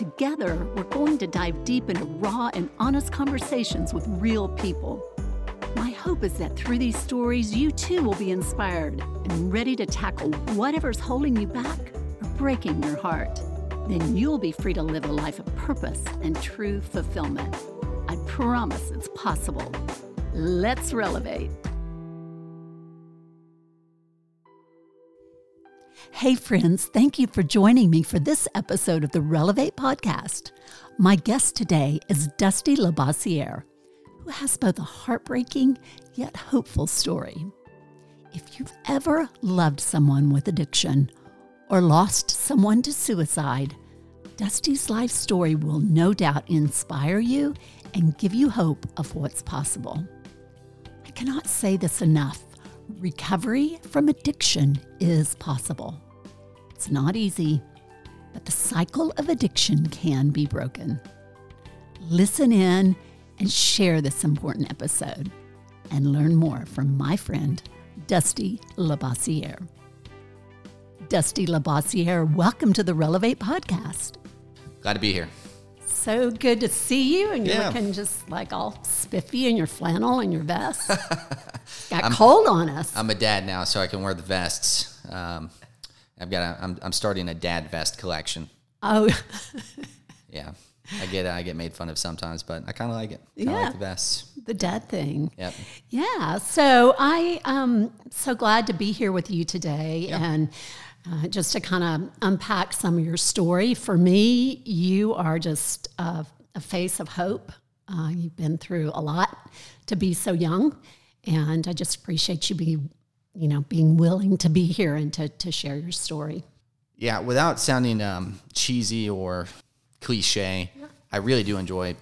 Together, we're going to dive deep into raw and honest conversations with real people. My hope is that through these stories, you too will be inspired and ready to tackle whatever's holding you back or breaking your heart. Then you'll be free to live a life of purpose and true fulfillment. I promise it's possible. Let's relevate. Hey, friends, thank you for joining me for this episode of the Relevate podcast. My guest today is Dusty Labossiere, who has both a heartbreaking yet hopeful story. If you've ever loved someone with addiction or lost someone to suicide, Dusty's life story will no doubt inspire you and give you hope of what's possible. I cannot say this enough. Recovery from addiction is possible. It's not easy, but the cycle of addiction can be broken. Listen in and share this important episode and learn more from my friend, Dusty Labossiere. Dusty Labossiere, welcome to the Relevate podcast. Glad to be here. So good to see you, and you're Yeah. looking just like all spiffy in your flannel and your vest. Got cold on us. I'm a dad now, so I can wear the vests. Um, I've got a, I'm, I'm starting a dad vest collection. oh, Yeah, I get I get made fun of sometimes, but I kind of like it. Kinda Yeah. like the vests. the dad thing. Yep. Yeah. So I am so glad to be here with you today and uh, just to kind of unpack some of your story. For me, you are just a, a face of hope. Uh, you've been through a lot to be so young, and I just appreciate you being, you know, being willing to be here and to, to share your story. Yeah, without sounding um, cheesy or cliche, I really do enjoy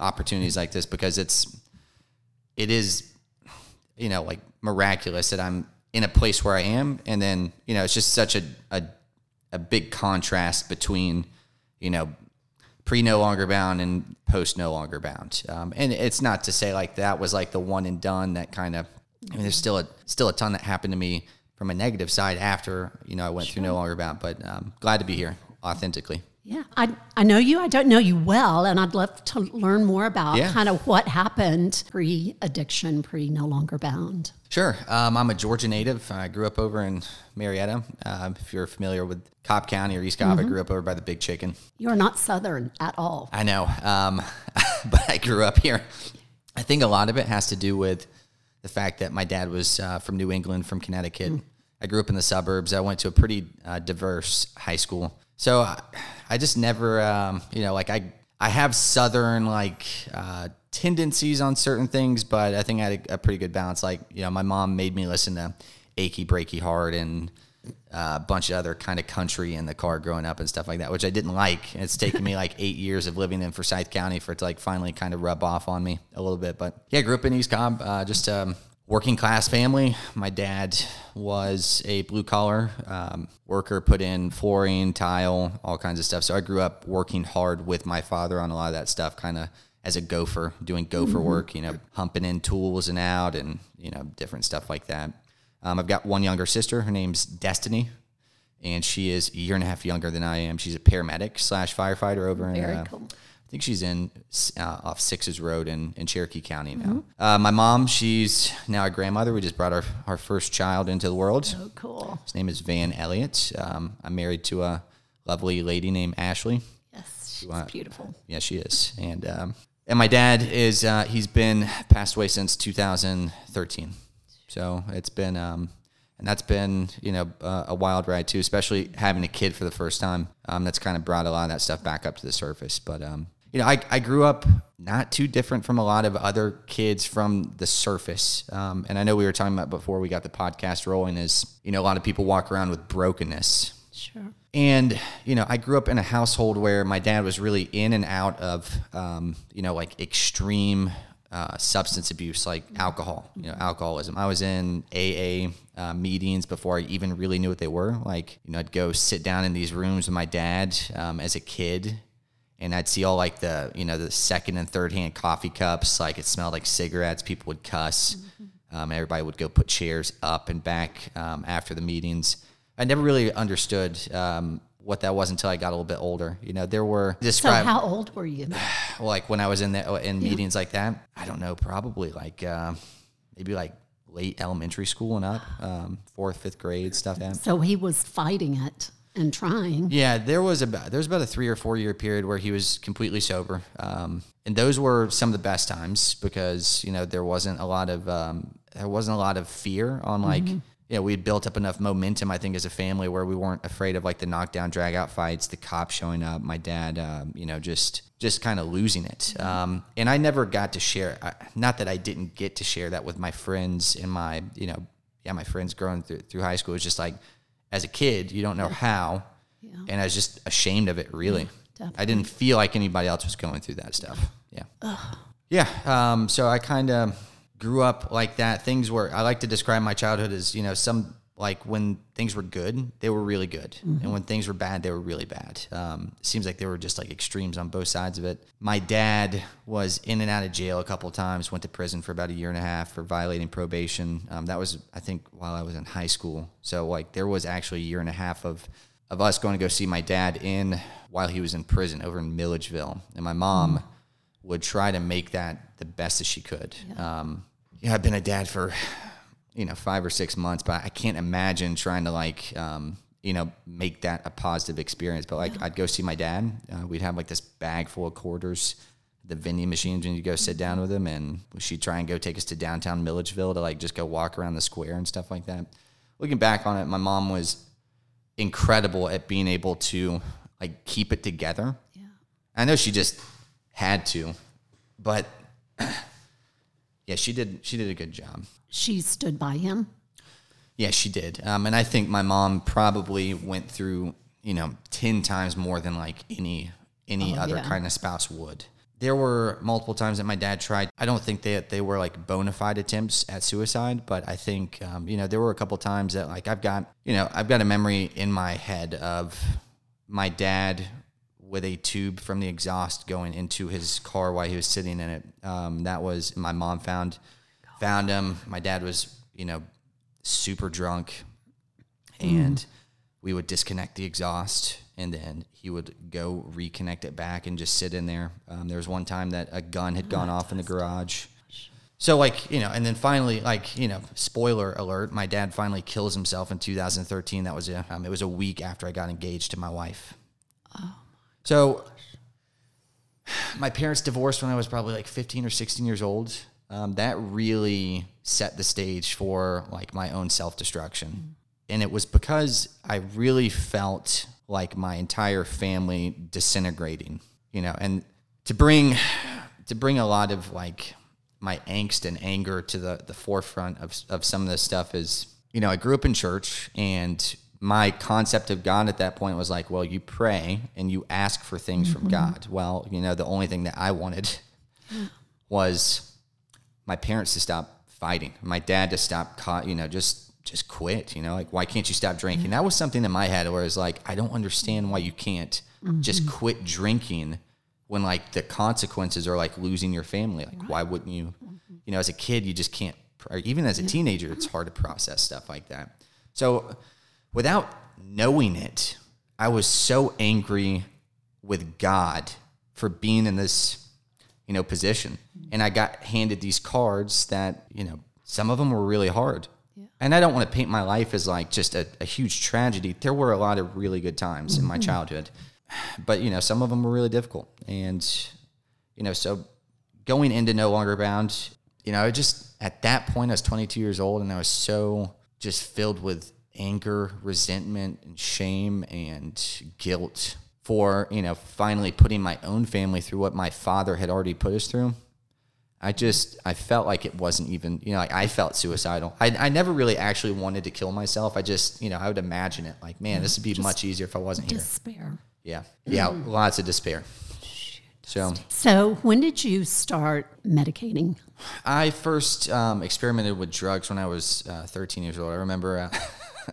opportunities like this because it's it is you know like miraculous that I'm in a place where I am, and then you know it's just such a a, a big contrast between you know pre no longer bound and post no longer bound. Um, and it's not to say like that was like the one and done that kind of. I mean, there's still a still a ton that happened to me from a negative side after you know I went through no longer bound. But um, glad to be here authentically. Yeah, I, I know you. I don't know you well, and I'd love to learn more about Yeah. kind of what happened pre addiction, pre no longer bound. Sure. Um, I'm a Georgia native. I grew up over in Marietta. Um, if you're familiar with Cobb County or East Cobb, I grew up over by the Big Chicken. You're not Southern at all. I know, um, but I grew up here. I think a lot of it has to do with the fact that my dad was uh, from New England, from Connecticut. I grew up in the suburbs. I went to a pretty uh, diverse high school, so I, I just never, um, you know, like I I have Southern like uh, tendencies on certain things, but I think I had a, a pretty good balance. Like you know, my mom made me listen to Achy Breaky Heart and uh, a bunch of other kind of country in the car growing up and stuff like that, which I didn't like. And It's taken me like eight years of living in Forsyth County for it to like finally kind of rub off on me a little bit. But yeah, grew up in East Cobb, uh, just um, working class family. My dad was a blue collar um, worker, put in flooring, tile, all kinds of stuff. So I grew up working hard with my father on a lot of that stuff, kind of as a gopher, doing gopher work, you know, humping in tools and out and, you know, different stuff like that. Um, I've got one younger sister. Her name's Destiny, and she is a year and a half younger than I am. She's a paramedic slash firefighter over in. Uh, cool. I think she's in uh, off Sixes Road in, in Cherokee County now. Mm-hmm. Uh, my mom, she's now a grandmother. We just brought our, our first child into the world. Oh, cool. His name is Van Elliott. Um, I'm married to a lovely lady named Ashley. Yes, she's want- beautiful. Yeah, she is. And um, and my dad is uh, he's been passed away since 2013. So it's been um, and that's been you know uh, a wild ride too, especially having a kid for the first time. Um, that's kind of brought a lot of that stuff back up to the surface. But um, you know, I I grew up not too different from a lot of other kids from the surface. Um, and I know we were talking about before we got the podcast rolling is you know a lot of people walk around with brokenness Sure. and you know, I grew up in a household where my dad was really in and out of, um, you know, like extreme uh, substance abuse, like alcohol, you know, alcoholism. I was in AA uh, meetings before I even really knew what they were. Like, you know, I'd go sit down in these rooms with my dad um, as a kid, and I'd see all like the, you know, the second and third hand coffee cups. Like it smelled like cigarettes. People would cuss. Um, everybody would go put chairs up and back um, after the meetings. I never really understood um, what that was until I got a little bit older. You know, there were So how old were you? like when I was in the, in meetings like that. I don't know, probably like uh, maybe like late elementary school and up, um, fourth, fifth grade stuff. That. So he was fighting it and trying. Yeah, there was about there was about a three or four year period where he was completely sober, um, and those were some of the best times because you know there wasn't a lot of um, there wasn't a lot of fear on like you know we had built up enough momentum I think as a family where we weren't afraid of like the knockdown drag out fights, the cops showing up, my dad um, you know just just kind of losing it, um, and I never got to share. I, not that I didn't get to share that with my friends and my you know yeah my friends growing through through high school. It was just like as a kid you don't know how and I was just ashamed of it. Really, I didn't feel like anybody else was going through that stuff. Yeah, yeah. Um, so I kind of grew up like that. Things were I like to describe my childhood as you know some like when things were good, they were really good, and when things were bad, they were really bad. Um, it seems like there were just like extremes on both sides of it. My dad was in and out of jail a couple of times. Went to prison for about a year and a half for violating probation. Um, that was I think while I was in high school. So like there was actually a year and a half of of us going to go see my dad in while he was in prison over in Milledgeville, and my mom would try to make that the best as she could. Um, yeah, I've been a dad for you know five or six months, but I can't imagine trying to like um, you know make that a positive experience. But like I'd go see my dad, uh, we'd have like this bag full of quarters. The vending machines, and you go sit down with him, and she'd try and go take us to downtown Milledgeville to like just go walk around the square and stuff like that. Looking back on it, my mom was incredible at being able to like keep it together. Yeah. I know she just had to, but yeah, she did. She did a good job. She stood by him. Yeah, she did. Um, and I think my mom probably went through you know ten times more than like any any other yeah. kind of spouse would. There were multiple times that my dad tried. I don't think that they were like bona fide attempts at suicide, but I think um, you know there were a couple times that like I've got you know I've got a memory in my head of my dad with a tube from the exhaust going into his car while he was sitting in it. Um, that was my mom found found him. My dad was you know super drunk, and we would disconnect the exhaust, and then he would go reconnect it back and just sit in there. Um, there was one time that a gun had gone off in the garage. So like you know, and then finally, like you know, spoiler alert: my dad finally kills himself in 2013. That was a, um, it was a week after I got engaged to my wife. So my parents divorced when I was probably like 15 or 16 years old. Um, that really set the stage for like my own self destruction. Mm-hmm. And it was because I really felt like my entire family disintegrating, you know, and to bring to bring a lot of like my angst and anger to the, the forefront of, of some of this stuff is, you know, I grew up in church and my concept of God at that point was like, well, you pray and you ask for things from mm-hmm. God. Well, you know, the only thing that I wanted mm. was my parents to stop fighting, my dad to stop, you know, just just quit. You know, like why can't you stop drinking? Mm-hmm. That was something in my head where it's like, I don't understand why you can't mm-hmm. just quit drinking when like the consequences are like losing your family. Like why wouldn't you? Mm-hmm. You know, as a kid, you just can't. Or even as a teenager, it's hard to process stuff like that. So, without knowing it, I was so angry with God for being in this, you know, position. And I got handed these cards that, you know, some of them were really hard. Yeah. And I don't want to paint my life as like just a, a huge tragedy. There were a lot of really good times in my mm-hmm. childhood, but you know, some of them were really difficult. And, you know, so going into No Longer Bound, you know, I just at that point I was 22 years old and I was so just filled with anger, resentment, and shame and guilt for, you know, finally putting my own family through what my father had already put us through. I just I felt like it wasn't even you know like I felt suicidal. I I never really actually wanted to kill myself. I just you know I would imagine it like man this would be much easier if I wasn't here. Despair. Yeah, yeah, lots of despair. So So, when did you start medicating? I first um, experimented with drugs when I was uh, 13 years old. I remember, uh,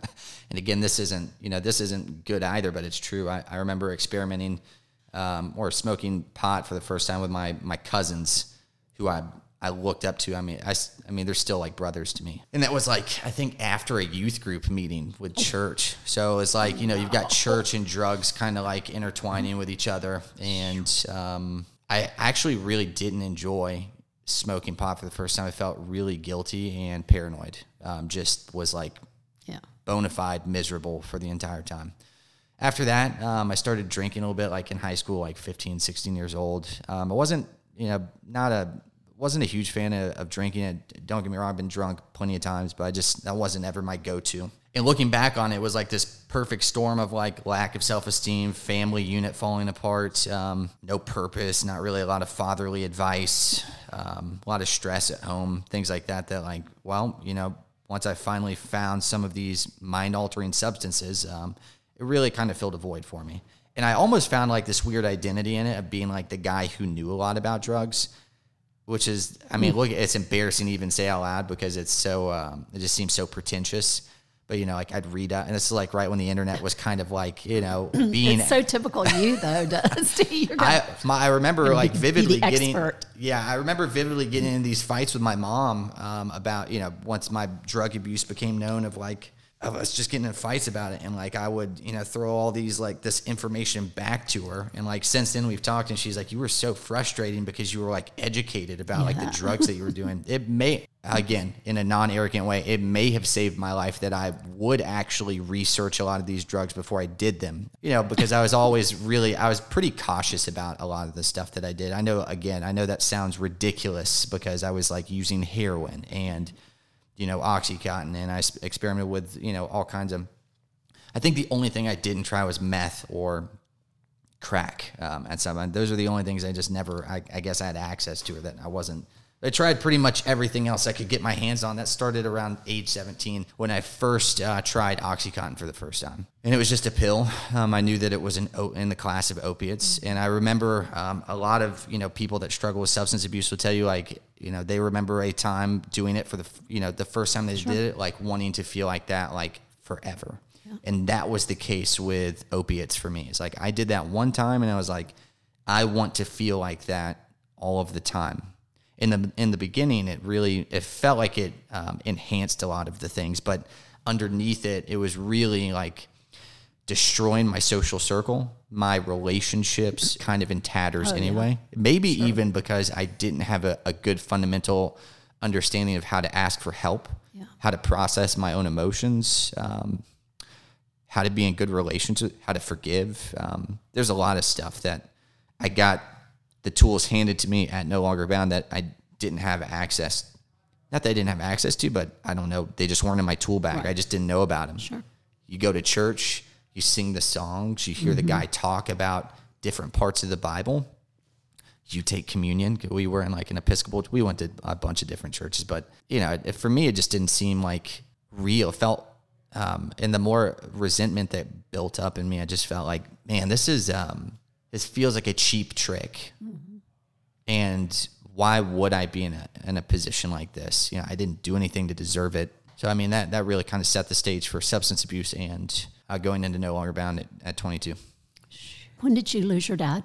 and again, this isn't you know this isn't good either, but it's true. I, I remember experimenting um, or smoking pot for the first time with my my cousins, who I I looked up to. I mean, I, I mean, they're still like brothers to me. And that was like I think after a youth group meeting with church. So it's like you know you've got church and drugs kind of like intertwining with each other, and um, I actually really didn't enjoy smoking pot for the first time. I felt really guilty and paranoid. Um, just was like Yeah. Bona fide miserable for the entire time. After that, um, I started drinking a little bit, like in high school, like 15, 16 years old. Um, I wasn't, you know, not a, wasn't a huge fan of, of drinking it. Don't get me wrong, I've been drunk plenty of times, but I just, that wasn't ever my go-to. And looking back on it, it was like this perfect storm of like lack of self-esteem, family unit falling apart, um, no purpose, not really a lot of fatherly advice, um, a lot of stress at home, things like that. That like, well, you know, once I finally found some of these mind altering substances, um, it really kind of filled a void for me. And I almost found like this weird identity in it of being like the guy who knew a lot about drugs, which is, I mean, look, it's embarrassing to even say out loud because it's so, um, it just seems so pretentious. But, you know, like I'd read, uh, and this is like right when the internet was kind of like, you know, being It's so typical you, though, Dusty. I my, I remember like vividly getting yeah I remember vividly getting in these fights with my mom um, about you know once my drug abuse became known of like of us just getting in fights about it. And like I would you know throw all these like this information back to her. And like since then we've talked and she's like you were so frustrating because you were like educated about like the drugs that you were doing. It may again in a non-arrogant way it may have saved my life that I would actually research a lot of these drugs before I did them. You know because I was always really I was pretty cautious about a lot of the stuff that I did. I know again I know that sounds ridiculous because I was like using heroin and you know oxycontin and I experimented with you know all kinds of I think the only thing I didn't try was meth or crack um, at some point. Those are the only things I just never, I, I guess I had access to or that I wasn't. I tried pretty much everything else I could get my hands on. That started around age 17 when I first uh, tried OxyContin for the first time. And it was just a pill. Um, I knew that it was an, o- in the class of opiates. And I remember um, a lot of, you know, people that struggle with substance abuse will tell you like, you know, they remember a time doing it for the, you know, the first time they did it, like wanting to feel like that, like forever. And that was the case with opiates for me. It's like I did that one time and I was like, I want to feel like that all of the time. In the in the beginning, it really it felt like it um, enhanced a lot of the things, but underneath it, it was really like destroying my social circle, my relationships kind of in tatters anyway. Maybe even because I didn't have a, a good fundamental understanding of how to ask for help, Yeah. how to process my own emotions, um, how to be in good relationships, how to forgive. Um, there's a lot of stuff that I got the tools handed to me at No Longer Bound that I didn't have access. Not that I didn't have access to, but I don't know. They just weren't in my tool bag. I just didn't know about them. Sure. You go to church, you sing the songs, you hear the guy talk about different parts of the Bible. You take communion. We were in like an Episcopal. We went to a bunch of different churches, but you know, it, for me, it just didn't seem like real. It felt, um, and the more resentment that built up in me, I just felt like, man, this is, um, this feels like a cheap trick. And why would I be in a in a position like this? You know, I didn't do anything to deserve it. So I mean, that that really kind of set the stage for substance abuse and uh, going into No Longer Bound at, at 22. when did you lose your dad?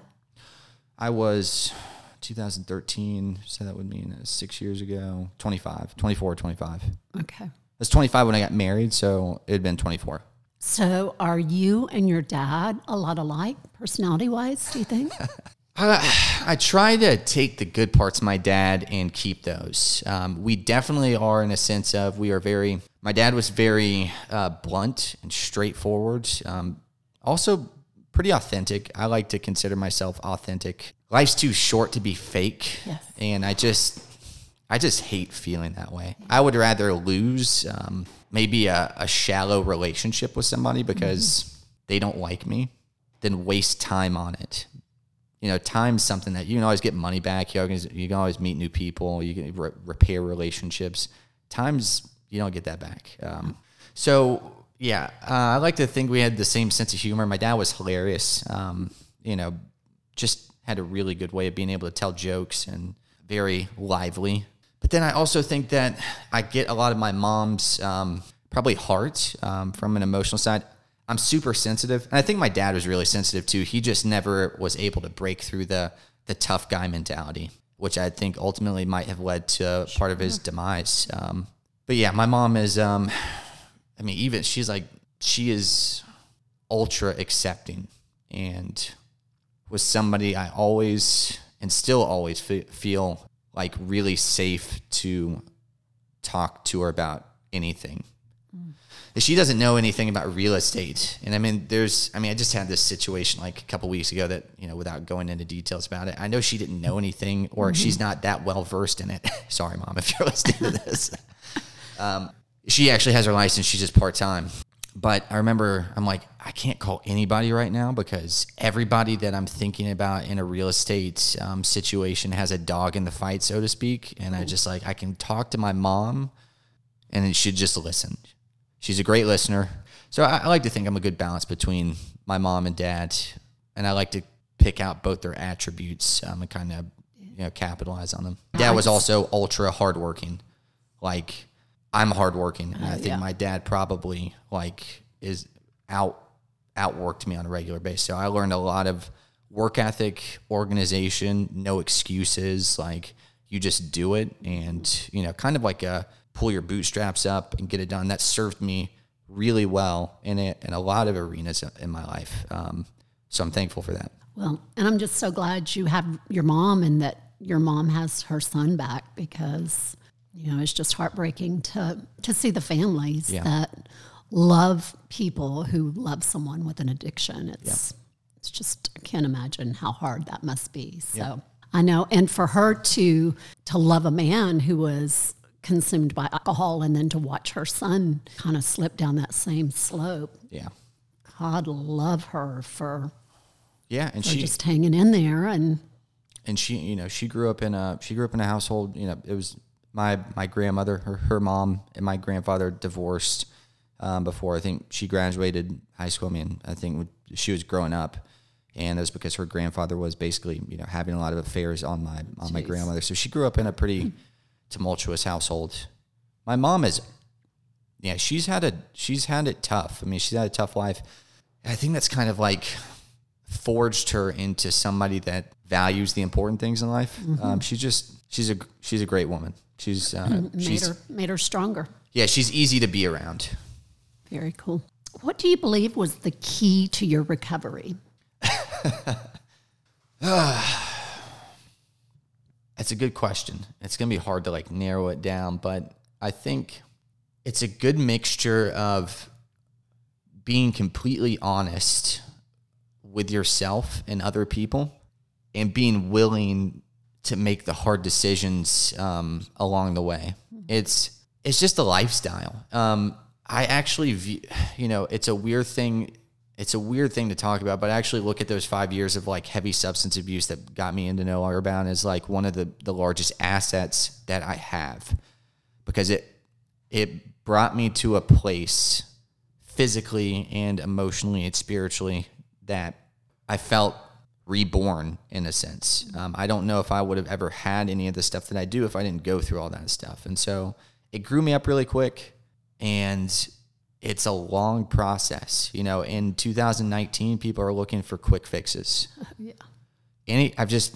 I was 2013, so that would mean uh, six years ago, 25, 24, 25. Okay. I was 25 when I got married, so it had been 24. So, are you and your dad a lot alike, personality wise, do you think? I try to take the good parts of my dad and keep those. Um, we definitely are in a sense of we are very. My dad was very uh, blunt and straightforward. Um, also pretty authentic. I like to consider myself authentic. Life's too short to be fake, Yes. and I just, I just hate feeling that way. I would rather lose um, maybe a, a shallow relationship with somebody because they don't like me than waste time on it you know, time's something that you can always get money back. You always, you can always meet new people. You can re- repair relationships. Time's you don't get that back. Um, so yeah, uh, I like to think we had the same sense of humor. My dad was hilarious. Um, you know, just had a really good way of being able to tell jokes and very lively. But then I also think that I get a lot of my mom's um, probably heart um, from an emotional side. I'm super sensitive, and I think my dad was really sensitive too. He just never was able to break through the the tough guy mentality, which I think ultimately might have led to part of his demise. Um, but yeah, my mom is. Um, I mean, even she's like she is ultra accepting and was somebody I always and still always fe- feel like really safe to talk to her about anything. Mm. She doesn't know anything about real estate. And I mean, there's, I mean, I just had this situation like a couple weeks ago that, you know, without going into details about it, I know she didn't know anything or mm-hmm. she's not that well versed in it. Sorry, mom, if you're listening to this. um, she actually has her license. She's just part time. But I remember I'm like, I can't call anybody right now because everybody that I'm thinking about in a real estate um, situation has a dog in the fight, so to speak. And I just like, I can talk to my mom and she should just listen. She's a great listener. So I, I like to think I'm a good balance between my mom and dad. And I like to pick out both their attributes um, and kind of, you know, capitalize on them. Dad was also ultra hardworking. Like, I'm hardworking, and I think yeah. my dad probably like is out outworked me on a regular basis. So I learned a lot of work ethic, organization, no excuses. Like you just do it, and you know, kind of like a pull your bootstraps up and get it done. That served me really well in it in a lot of arenas in my life. Um, so I'm thankful for that. Well, and I'm just so glad you have your mom and that your mom has her son back because you know, it's just heartbreaking to to see the families yeah. that love people who love someone with an addiction. It's yeah. it's just I can't imagine how hard that must be. So yeah. I know, and for her to to love a man who was consumed by alcohol and then to watch her son kind of slip down that same slope. Yeah. God love her for yeah, and she just hanging in there and and she you know she grew up in a she grew up in a household you know it was my my grandmother, her, her mom, and my grandfather divorced um, before I think she graduated high school. I mean, I think she was growing up, and that's because her grandfather was basically you know having a lot of affairs on my on Jeez. my grandmother. So she grew up in a pretty tumultuous household. My mom is, yeah, she's had a she's had it tough. I mean, she's had a tough life. I think that's kind of like forged her into somebody that values the important things in life. Mm-hmm. Um, she's just she's a she's a great woman. She's uh, made she's, her made her stronger. Yeah, she's easy to be around. Very cool. What do you believe was the key to your recovery? That's a good question. It's going to be hard to like narrow it down, but I think it's a good mixture of being completely honest with yourself and other people and being willing to make the hard decisions um, along the way. It's it's just a lifestyle. Um, I actually view, you know, it's a weird thing. It's a weird thing to talk about, but I actually look at those five years of like heavy substance abuse that got me into No Bound as like one of the the largest assets that I have because it it brought me to a place physically and emotionally and spiritually that I felt reborn in a sense. Um, I don't know if I would have ever had any of the stuff that I do if I didn't go through all that stuff. And so it grew me up really quick and it's a long process. You know, in 2019, people are looking for quick fixes. yeah. Any, I've just,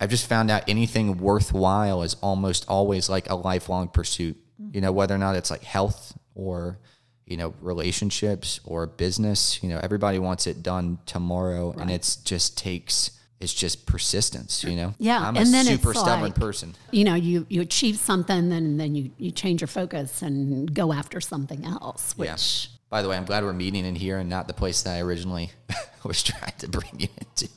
I've just found out anything worthwhile is almost always like a lifelong pursuit. Mm-hmm. You know, whether or not it's like health or you know relationships or business you know everybody wants it done tomorrow right. and it's just takes it's just persistence you know yeah i'm and a super stubborn like, person you know you you achieve something and then you you change your focus and go after something else which yeah. by the way i'm glad we're meeting in here and not the place that i originally was trying to bring you into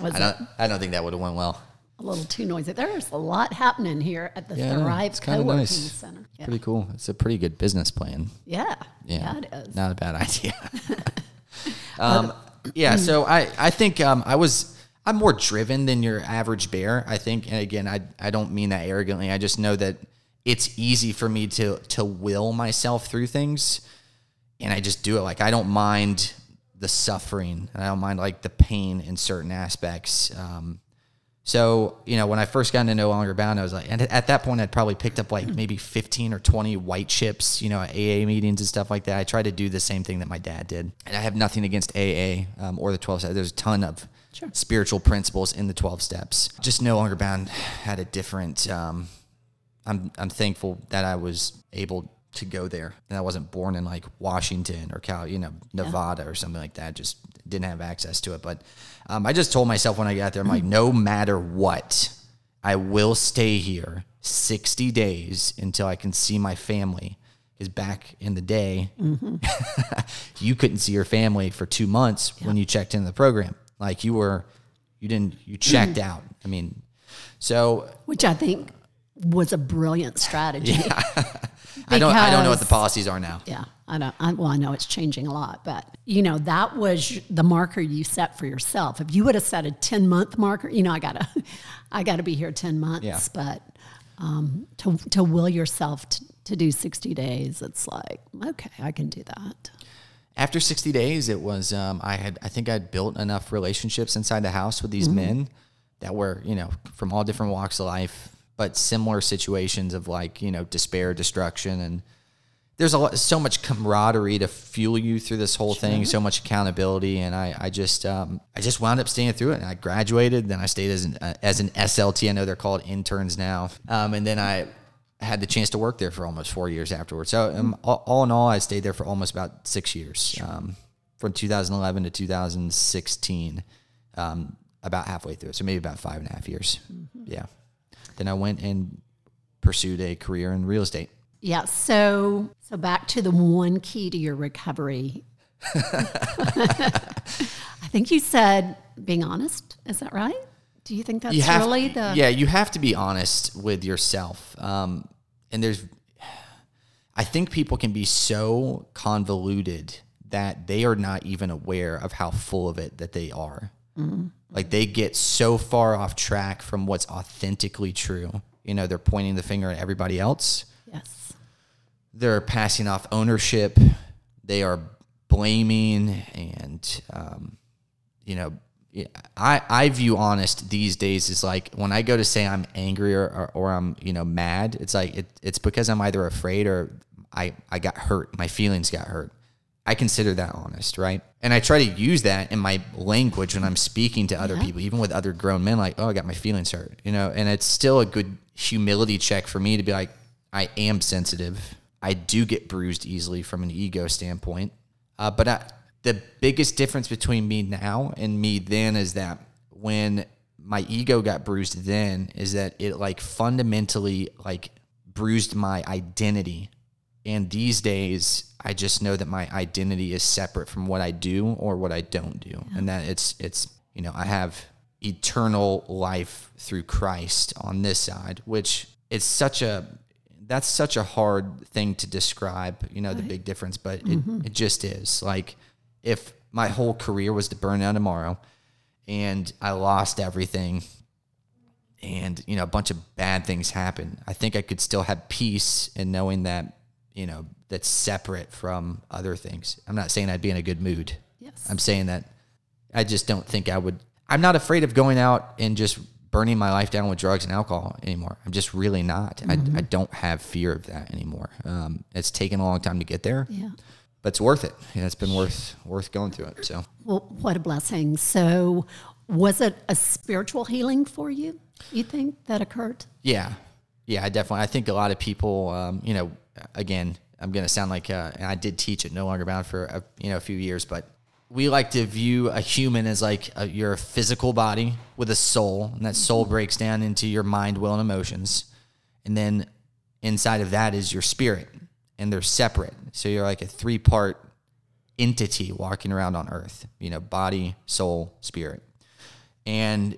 was I don't, I don't think that would have went well a little too noisy. There's a lot happening here at the yeah, Thrive Co-working nice. Center. Yeah. Pretty cool. It's a pretty good business plan. Yeah. Yeah, yeah it is. Not a bad idea. um, yeah. So I I think um, I was I'm more driven than your average bear. I think, and again, I I don't mean that arrogantly. I just know that it's easy for me to to will myself through things, and I just do it. Like I don't mind the suffering, and I don't mind like the pain in certain aspects. Um, So, you know, when I first got into No Longer Bound, I was like, and at that point, I'd probably picked up like maybe 15 or 20 white chips, you know, at AA meetings and stuff like that. I tried to do the same thing that my dad did. And I have nothing against AA um, or the 12 steps. There's a ton of Sure. spiritual principles in the 12 steps. Just No Longer Bound had a different, um, I'm, I'm thankful that I was able to go there and I wasn't born in like Washington or Cal, you know, Nevada or something like that. Just didn't have access to it. But um, I just told myself when I got there, I'm like, no matter what, I will stay here 60 days until I can see my family. Because back in the day, you couldn't see your family for two months when you checked into the program. Like you were, you didn't, you checked out. I mean, so Which I think was a brilliant strategy. I don't, I don't know what the policies are now. Yeah, I don't. I, well, I know it's changing a lot, but you know that was the marker you set for yourself. If you would have set a ten month marker, you know, I gotta, I gotta be here ten months. Yeah. But um, to to will yourself to, to do sixty days, it's like okay, I can do that. After 60 days it was um, i had i think i'd built enough relationships inside the house with these men that were you know from all different walks of life but similar situations of like you know despair destruction and there's a lot, so much camaraderie to fuel you through this whole thing so much accountability and i i just um, i just wound up staying through it. And i graduated then i stayed as an uh, as an slt i know they're called interns now um, and then i had the chance to work there for almost four years afterwards. So um, all, all in all, I stayed there for almost about six years, um, from 2011 to 2016, um, about halfway through. So maybe about five and a half years. Yeah. Then I went and pursued a career in real estate. Yeah. So so back to the one key to your recovery. I think you said being honest. Is that right? Do you think that's you have really the yeah you have to be honest with yourself um, and there's i think people can be so convoluted that they are not even aware of how full of it that they are. Like they get so far off track from what's authentically true. You know they're pointing the finger at everybody else. Yes. They're passing off ownership. They are blaming, and um, you know, I I view honest these days is like when I go to say I'm angry or, or, or I'm you know mad. It's like it, it's because I'm either afraid or I I got hurt. My feelings got hurt. I consider that honest, right? And I try to use that in my language when I'm speaking to other people, even with other grown men, like, oh, I got my feelings hurt, you know, and it's still a good humility check for me to be like, I am sensitive. I do get bruised easily from an ego standpoint. Uh, but I, the biggest difference between me now and me then is that when my ego got bruised then is that it like fundamentally like bruised my identity. And these days, I just know that my identity is separate from what I do or what I don't do, and that it's it's you know I have eternal life through Christ on this side, which it's such a that's such a hard thing to describe. You know the big difference, but it mm-hmm. it just is. Like if my whole career was to burn down tomorrow, and I lost everything and you know a bunch of bad things happen i think i could still have peace in knowing that you know that's separate from other things. I'm not saying i'd be in a good mood. Yes. i'm saying that i just don't think i would i'm not afraid of going out and just burning my life down with drugs and alcohol anymore. I'm just really not. I, I don't have fear of that anymore. Um, it's taken a long time to get there. Yeah. But it's worth it yeah, it's been worth worth going through it so Well, what a blessing. So, was it a spiritual healing for you? You think that occurred? Yeah, yeah, I definitely. I think a lot of people, um, you know, again, I'm going to sound like, uh, and I did teach it No Longer Bound for a, you know a few years, but we like to view a human as like a, you're a physical body with a soul, and that soul breaks down into your mind, will, and emotions, and then inside of that is your spirit, and they're separate. So you're like a three part entity walking around on earth. You know, body, soul, spirit, and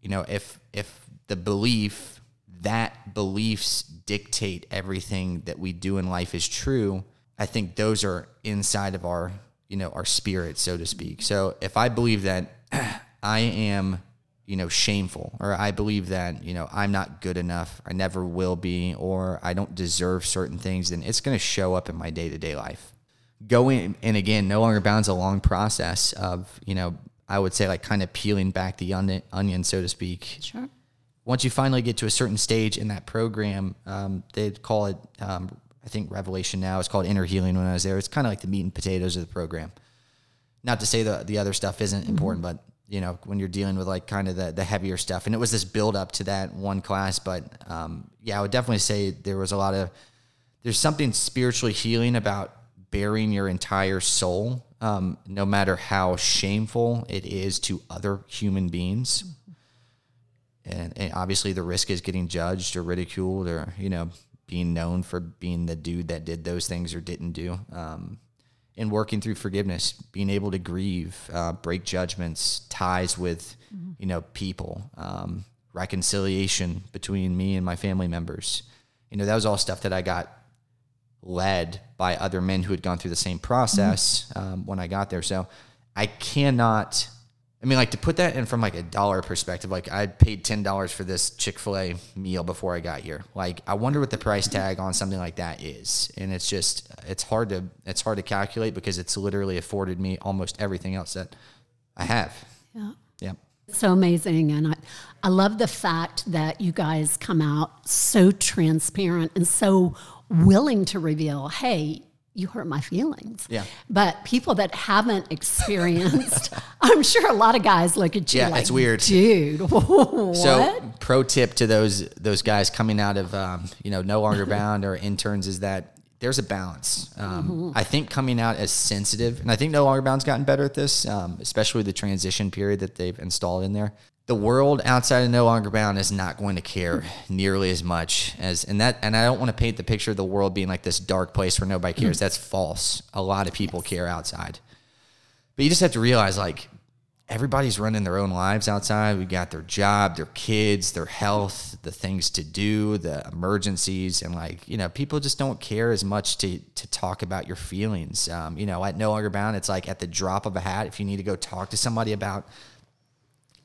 you know if if the belief that beliefs dictate everything that we do in life is true i think those are inside of our you know our spirit so to speak so if i believe that i am you know shameful or i believe that you know i'm not good enough i never will be or i don't deserve certain things then it's going to show up in my day-to-day life going and again no longer bounds a long process of you know I would say like kind of peeling back the onion, onion so to speak. Sure. Once you finally get to a certain stage in that program, um, they'd call it, um, I think Revelation now. It's called Inner Healing when I was there. It's kind of like the meat and potatoes of the program. Not to say the the other stuff isn't important, but you know when you're dealing with like kind of the the heavier stuff, and it was this build up to that one class. But um, yeah, I would definitely say there was a lot of there's something spiritually healing about bearing your entire soul, um, no matter how shameful it is to other human beings. And, and obviously, the risk is getting judged or ridiculed or, you know, being known for being the dude that did those things or didn't do. Um, and working through forgiveness, being able to grieve, uh, break judgments, ties with, you know, people, um, reconciliation between me and my family members. You know, that was all stuff that I got led by other men who had gone through the same process um, when I got there. So I cannot. I mean, like to put that in from like a dollar perspective, like I paid ten dollars for this Chick Fil A meal before I got here. Like, I wonder what the price tag on something like that is, and it's just it's hard to it's hard to calculate because it's literally afforded me almost everything else that I have. Yeah. Yeah, So amazing. And I, I love the fact that you guys come out so transparent and so willing to reveal, hey, you hurt my feelings. Yeah. But people that haven't experienced, I'm sure a lot of guys look at you Yeah, like, it's weird. dude, what? So, pro tip to those those guys coming out of um, you know no longer bound or interns is that there's a balance. Um, I think coming out as sensitive, and I think no longer bound's gotten better at this, um, especially the transition period that they've installed in there. The world outside of no longer bound is not going to care nearly as much as, and that, and I don't want to paint the picture of the world being like this dark place where nobody cares. That's false. A lot of people care outside, but you just have to realize like everybody's running their own lives outside. We got their job, their kids, their health, the things to do, the emergencies, and like you know, people just don't care as much to to talk about your feelings. Um, you know, at No Longer Bound, it's like at the drop of a hat. If you need to go talk to somebody about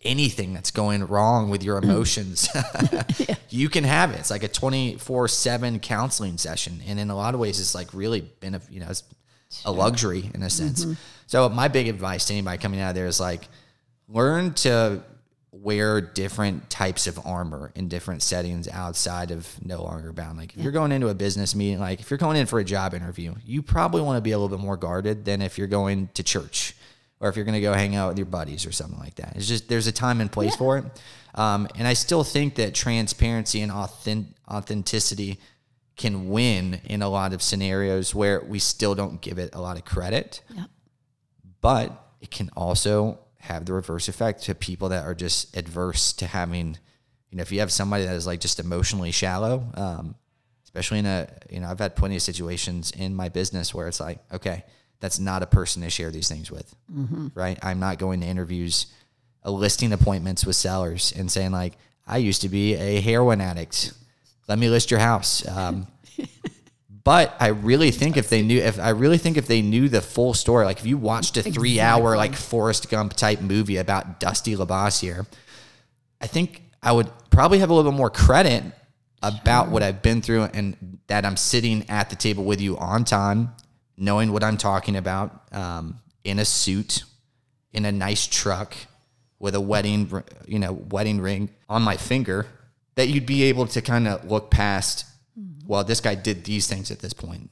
anything that's going wrong with your mm. emotions, you can have it. It's like a twenty four seven counseling session, and in a lot of ways, it's like really been a you know. It's, a luxury in a sense. Mm-hmm. So my big advice to anybody coming out of there is like learn to wear different types of armor in different settings outside of no longer bound. Like if you're going into a business meeting, like if you're going in for a job interview, you probably want to be a little bit more guarded than if you're going to church or if you're going to go hang out with your buddies or something like that. It's just there's a time and place for it. Um, and I still think that transparency and authentic, authenticity can win in a lot of scenarios where we still don't give it a lot of credit Yep. but it can also have the reverse effect to people that are just adverse to having you know if you have somebody that is like just emotionally shallow um, especially in a you know i've had plenty of situations in my business where it's like okay that's not a person to share these things with right? I'm not going to interviews uh, listing appointments with sellers and saying like i used to be a heroin addict. Let me list your house. Um, but I really think if they knew, if I really think if they knew the full story, like if you watched a three-hour like Forrest Gump type movie about Dusty Labossiere, I think I would probably have a little bit more credit about what I've been through and that I'm sitting at the table with you on time, knowing what I'm talking about, um, in a suit, in a nice truck, with a wedding, you know, wedding ring on my finger, that you'd be able to kind of look past. Well, this guy did these things at this point,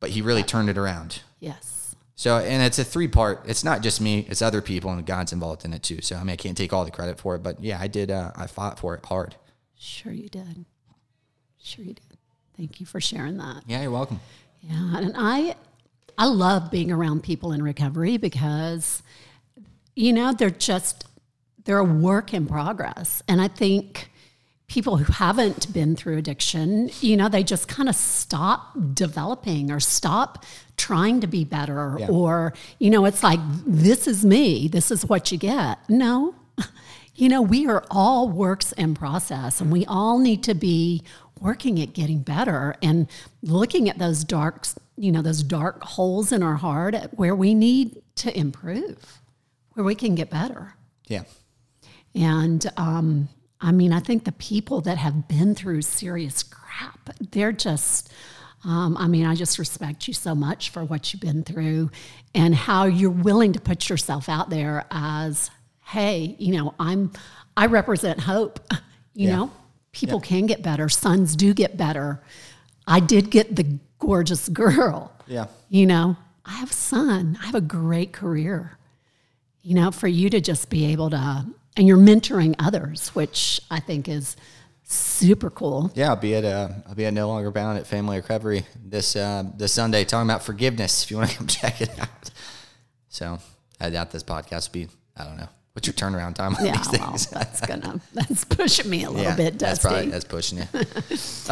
but he really turned it around. Yes. So, and it's a three part. It's not just me; it's other people, and God's involved in it too. So, I mean, I can't take all the credit for it, but yeah, I did. Uh, I fought for it hard. Sure you did. Sure you did. Thank you for sharing that. Yeah, you're welcome. Yeah, and I I love being around people in recovery because you know, they're just they're a work in progress. And I think people who haven't been through addiction, you know, they just kind of stop developing or stop trying to be better Yeah. or you know, it's like this is me, this is what you get. No. You know, we are all works in process and we all need to be working at getting better and looking at those dark, you know, those dark holes in our heart where we need to improve, where we can get better. Yeah, And um, I mean, I think the people that have been through serious crap, they're just, Um, I mean, I just respect you so much for what you've been through and how you're willing to put yourself out there as, hey, you know, I'm, I represent hope. You Yeah. know, people can get better. Sons do get better. I did get the gorgeous girl. Yeah. You know, I have a son. I have a great career. You know, for you to just be able to, and you're mentoring others, which I think is super cool. Yeah, I'll be at uh, I'll be at No Longer Bound at Family Recovery this uh, this Sunday talking about forgiveness. If you want to come check it out. So I doubt this podcast will be. I don't know. What's your turnaround time on Yeah, these well, things? that's gonna that's pushing me a little yeah, bit, that's probably that's pushing you.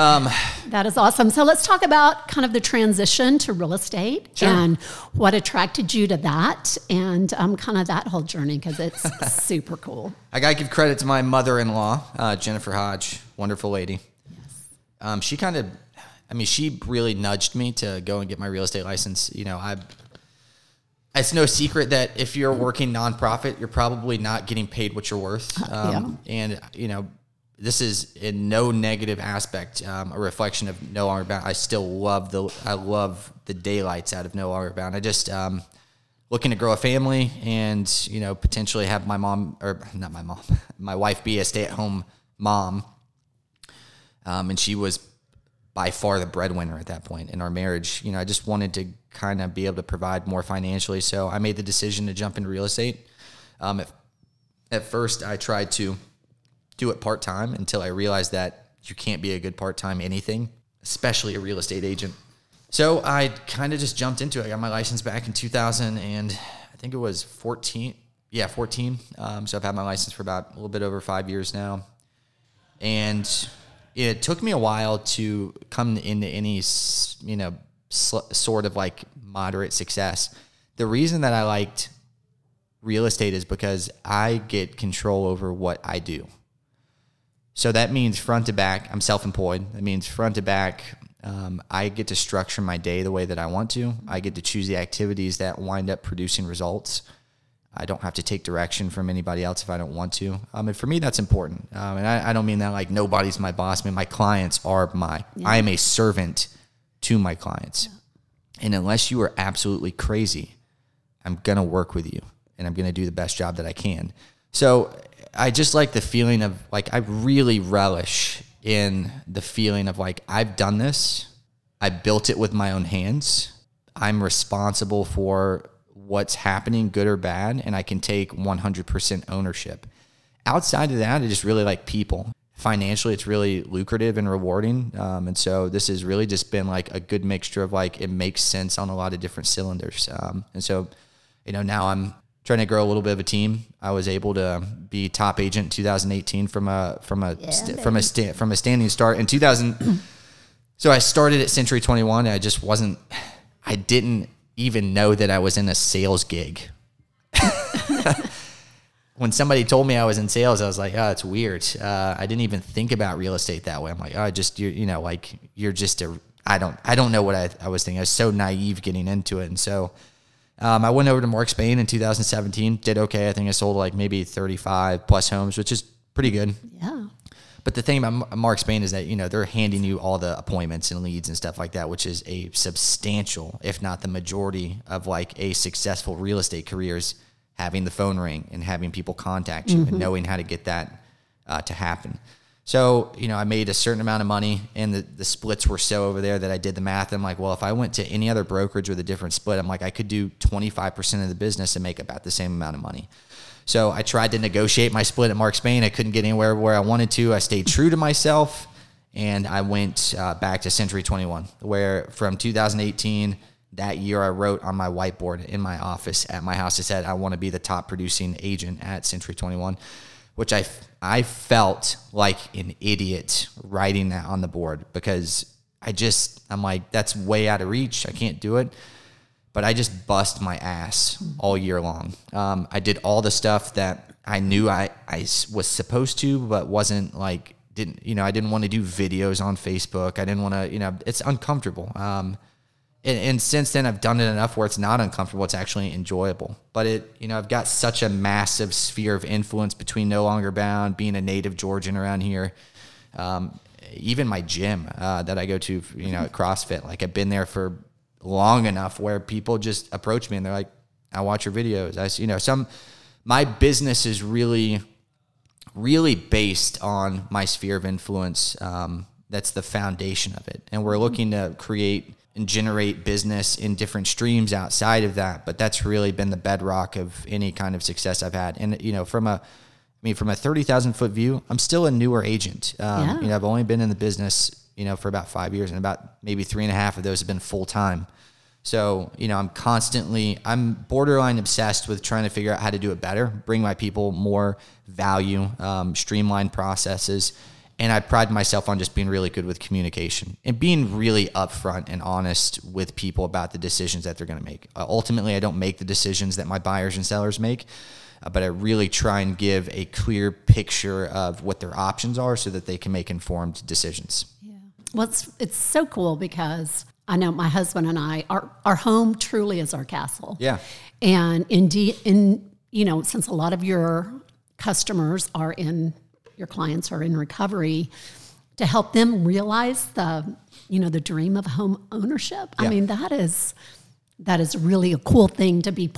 Um, That is awesome. So let's talk about kind of the transition to real estate Sure. and what attracted you to that and um, kind of that whole journey because it's super cool. I gotta give credit to my mother-in-law, uh, Jennifer Hodge, wonderful lady. Yes. Um, she kind of, I mean, she really nudged me to go and get my real estate license. You know, I. It's no secret that if you're working nonprofit, you're probably not getting paid what you're worth. Um, And you know, this is in no negative aspect um, a reflection of No Longer Bound. I still love the I love the daylights out of No Longer Bound. I just um, looking to grow a family and you know potentially have my mom or not my mom, my wife be a stay at home mom. Um, and she was by far the breadwinner at that point in our marriage. You know, I just wanted to kind of be able to provide more financially. So I made the decision to jump into real estate. Um, at, at first, I tried to do it part time until I realized that you can't be a good part time anything, especially a real estate agent. So I kind of just jumped into it. I got my license back in 2000 and I think it was 14. Yeah, 14. Um, so I've had my license for about a little bit over five years now. And it took me a while to come into any, you know, sl- sort of like moderate success. The reason that I liked real estate is because I get control over what I do. So that means front to back, I'm self employed. That means front to back, um, I get to structure my day the way that I want to. I get to choose the activities that wind up producing results. I don't have to take direction from anybody else if I don't want to. Um, and for me, that's important. Um, and I, I don't mean that like nobody's my boss. I mean, my clients are my, I am a servant to my clients. And unless you are absolutely crazy, I'm going to work with you and I'm going to do the best job that I can. So I just like the feeling of like, I really relish in the feeling of like, I've done this, I built it with my own hands. I'm responsible for what's happening, good or bad, and I can take 100% ownership. Outside of that, I just really like people. Financially, it's really lucrative and rewarding. Um, and so this has really just been like a good mixture of like, it makes sense on a lot of different cylinders. Um, and so, you know, now I'm trying to grow a little bit of a team. I was able to be top agent in 2018 from a, from a, st- from a, sta- from a standing start in 2000. So I started at Century 21. I just wasn't, I didn't even know that I was in a sales gig. when somebody told me I was in sales, I was like, oh, it's weird. Uh, I didn't even think about real estate that way. I'm like, oh, just, you're, you know, like you're just a, I don't, I don't know what I, I was thinking. I was so naive getting into it. And so um, I went over to Mark Spain in 2017, did okay. I think I sold like maybe 35 plus homes, which is pretty good. Yeah. But the thing about Mark Spain is that you know they're handing you all the appointments and leads and stuff like that, which is a substantial, if not the majority, of like a successful real estate career's having the phone ring and having people contact you and knowing how to get that uh, to happen. So you know, I made a certain amount of money, and the the splits were so over there that I did the math. I'm like, well, if I went to any other brokerage with a different split, I'm like, I could do 25 percent of the business and make about the same amount of money. So I tried to negotiate my split at Mark Spain. I couldn't get anywhere where I wanted to. I stayed true to myself, and I went uh, back to Century 21, where from 2018 that year I wrote on my whiteboard in my office at my house. I said I want to be the top producing agent at Century 21, which I I felt like an idiot writing that on the board because I just I'm like that's way out of reach. I can't do it but I just bust my ass all year long. Um, I did all the stuff that I knew I, I was supposed to, but wasn't like, didn't, you know, I didn't want to do videos on Facebook. I didn't want to, you know, it's uncomfortable. Um, and, and since then I've done it enough where it's not uncomfortable. It's actually enjoyable, but it, you know, I've got such a massive sphere of influence between No Longer Bound, being a native Georgian around here. Um, even my gym uh, that I go to, you know, at CrossFit. Like I've been there for long enough where people just approach me and they're like, "I watch your videos." I, see, you know, some my business is really, really based on my sphere of influence. Um, that's the foundation of it, and we're looking to create and generate business in different streams outside of that. But that's really been the bedrock of any kind of success I've had. And you know, from a I mean, from a thirty thousand foot view, I'm still a newer agent. Um, yeah. You know, I've only been in the business, you know, for about five years, and about maybe three and a half of those have been full time. So, you know, I'm constantly, I'm borderline obsessed with trying to figure out how to do it better, bring my people more value, um, streamline processes, and I pride myself on just being really good with communication and being really upfront and honest with people about the decisions that they're going to make. Uh, ultimately, I don't make the decisions that my buyers and sellers make, uh, but I really try and give a clear picture of what their options are so that they can make informed decisions. Yeah. Well, it's, it's so cool because I know my husband and I, our, our home truly is our castle. Yeah. And indeed, in, you know, since a lot of your customers are in your clients are in recovery to help them realize the you know the dream of home ownership yeah. i mean that is that is really a cool thing to be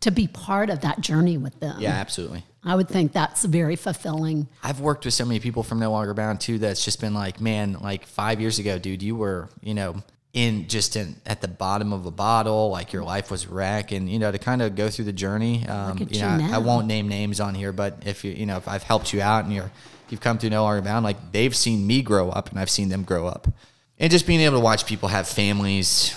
to be part of that journey with them. Yeah absolutely. I would think that's very fulfilling. I've worked with so many people from no longer bound too that's just been like man like five years ago dude you were you know in just in at the bottom of a bottle, like your life was wreck, and you know to kind of go through the journey. Um, you know, I, I, won't name names on here, but if you you know if I've helped you out and you're you've come through No Longer Bound, like they've seen me grow up and I've seen them grow up, and just being able to watch people have families,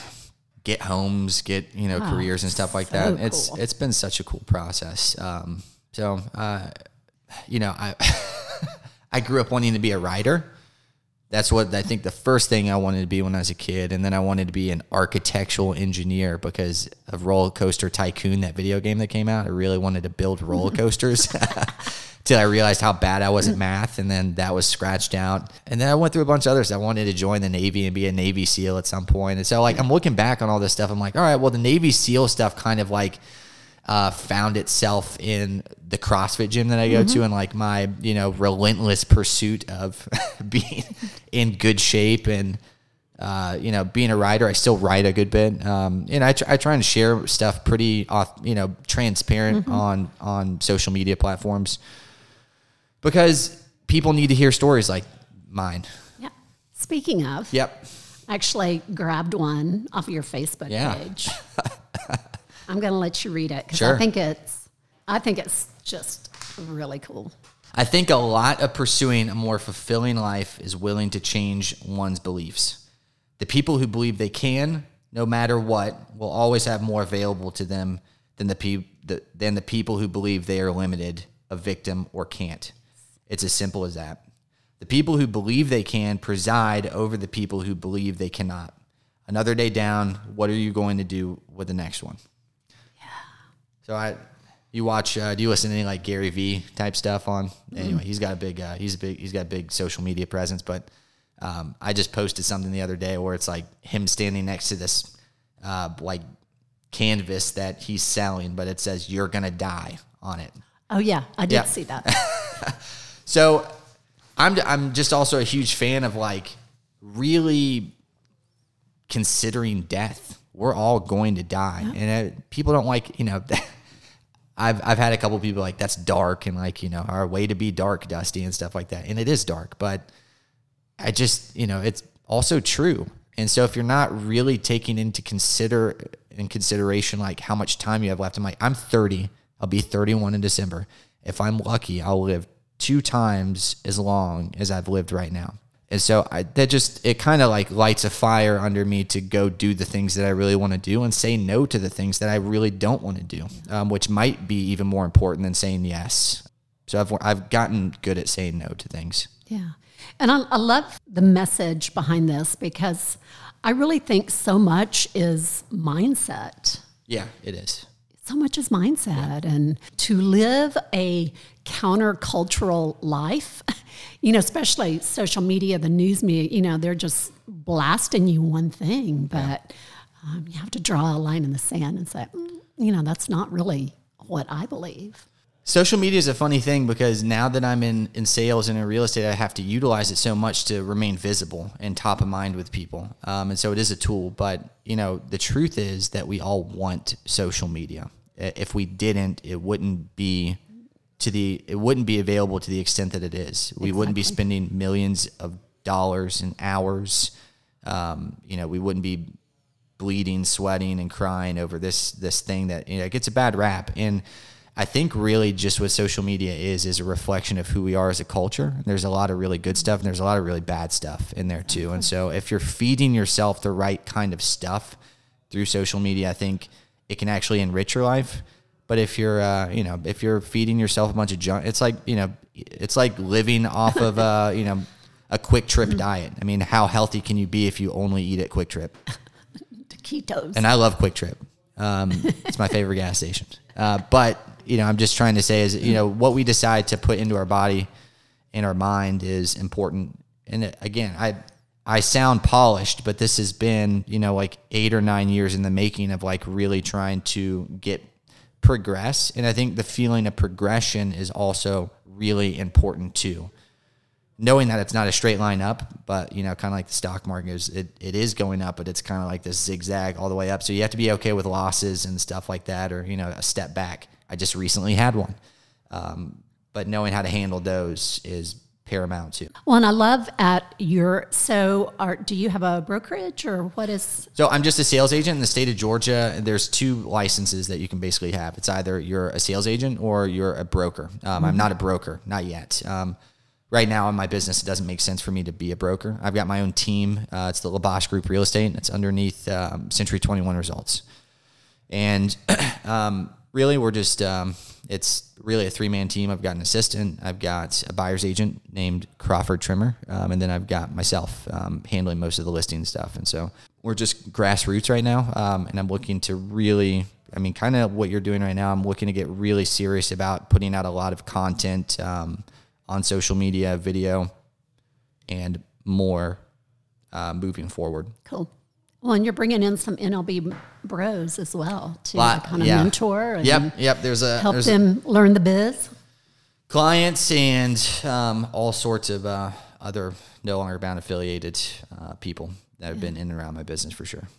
get homes, get you know oh, careers and stuff like so that. Cool. It's it's been such a cool process. Um, so uh, you know I I grew up wanting to be a writer that's what I think the first thing I wanted to be when I was a kid. And then I wanted to be an architectural engineer because of Roller Coaster Tycoon, that video game that came out. I really wanted to build roller coasters. Till I realized how bad I was at math, and then that was scratched out. And then I went through a bunch of others. I wanted to join the Navy and be a Navy SEAL at some point. And so, like, I'm looking back on all this stuff. I'm like, all right, well, the Navy SEAL stuff kind of like uh, found itself in the CrossFit gym that I go mm-hmm. to and like my, you know, relentless pursuit of being in good shape and, uh, you know, being a writer, I still write a good bit. Um, and I, tr- I try and share stuff pretty, off, you know, transparent mm-hmm. on, on social media platforms because people need to hear stories like mine. Yeah. Speaking of, yep. Actually grabbed one off of your Facebook yeah. page. I'm going to let you read it because sure. I think it's I think it's just really cool. I think a lot of pursuing a more fulfilling life is willing to change one's beliefs. The people who believe they can, no matter what, will always have more available to them than the, pe- the than the people who believe they are limited, a victim, or can't. It's as simple as that. The people who believe they can preside over the people who believe they cannot. Another day down, what are you going to do with the next one? Yeah. So I, you watch, uh, do you listen to any like Gary Vee type stuff on? Mm-hmm. Anyway, he's got a big, uh, he's a big, he's got a big social media presence. But um, I just posted something the other day where it's like him standing next to this uh, like canvas that he's selling, but it says "You're gonna die" on it. Oh yeah, I did yeah. see that. so I'm I'm just also a huge fan of like really considering death. We're all going to die, yeah. and uh, people don't like you know. I've I've had a couple people like that's dark and like you know our way to be dark, Dusty and stuff like that, and it is dark, but I just you know it's also true. And so if you're not really taking into consider in consideration like how much time you have left, I'm like I'm 30, I'll be 31 in December. If I'm lucky, I'll live two times as long as I've lived right now. And so I, that just it kind of like lights a fire under me to go do the things that I really want to do and say no to the things that I really don't want to do, um, which might be even more important than saying yes. So I've I've gotten good at saying no to things. Yeah, and I, I love the message behind this because I really think so much is mindset. Yeah, it is so much is mindset and to live a countercultural life you know especially social media the news media you know they're just blasting you one thing but um, you have to draw a line in the sand and say mm, you know that's not really what i believe Social media is a funny thing because now that I'm in, in sales and in real estate, I have to utilize it so much to remain visible and top of mind with people. Um, and so it is a tool. But, you know, the truth is that we all want social media. If we didn't, it wouldn't be to the it wouldn't be available to the extent that it is. We exactly. wouldn't be spending millions of dollars and hours. Um, you know, we wouldn't be bleeding, sweating, and crying over this this thing that you know it gets a bad rap. And I think really just what social media is is a reflection of who we are as a culture. There's a lot of really good stuff and there's a lot of really bad stuff in there too. And so if you're feeding yourself the right kind of stuff through social media, I think it can actually enrich your life. But if you're, uh, you know, if you're feeding yourself a bunch of junk, it's like, you know, it's like living off of, uh, you know, a QuikTrip mm-hmm. diet. I mean, how healthy can you be if you only eat at QuikTrip? Ketos. And I love QuikTrip. Um, it's my favorite gas station. Uh, but you know, I'm just trying to say is, you mm. know, what we decide to put into our body and our mind is important. And again, I, I sound polished, but this has been, you know, like eight or nine years in the making of like really trying to get progress. And I think the feeling of progression is also really important too. Knowing that it's not a straight line up, but you know, kind of like the stock market is, it, it is going up, but it's kind of like this zigzag all the way up. So you have to be okay with losses and stuff like that, or you know, a step back. I just recently had one. Um, but knowing how to handle those is paramount too. Well, and I love at your so are do you have a brokerage or what is So I'm just a sales agent in the state of Georgia. There's two licenses that you can basically have. It's either you're a sales agent or you're a broker. Um, mm-hmm. I'm not a broker, not yet. Um, right now in my business, it doesn't make sense for me to be a broker. I've got my own team. Uh, it's the Labash Group Real Estate. And it's underneath um, Century 21 Results, and um, really we're just um, it's really a three man team. I've got an assistant, I've got a buyer's agent named Crawford Trimmer, um, and then I've got myself um, handling most of the listing stuff. And so we're just grassroots right now, um, and I'm looking to really. I mean, kind of what you're doing right now. I'm looking to get really serious about putting out a lot of content um, on social media, video, and more uh, moving forward. Cool. Well, and you're bringing in some NLB bros as well to kind of yeah. mentor. And yep, yep. There's a help there's them a, learn the biz. Clients and um, all sorts of uh, other no longer bound affiliated uh, people that have yeah. been in and around my business for sure.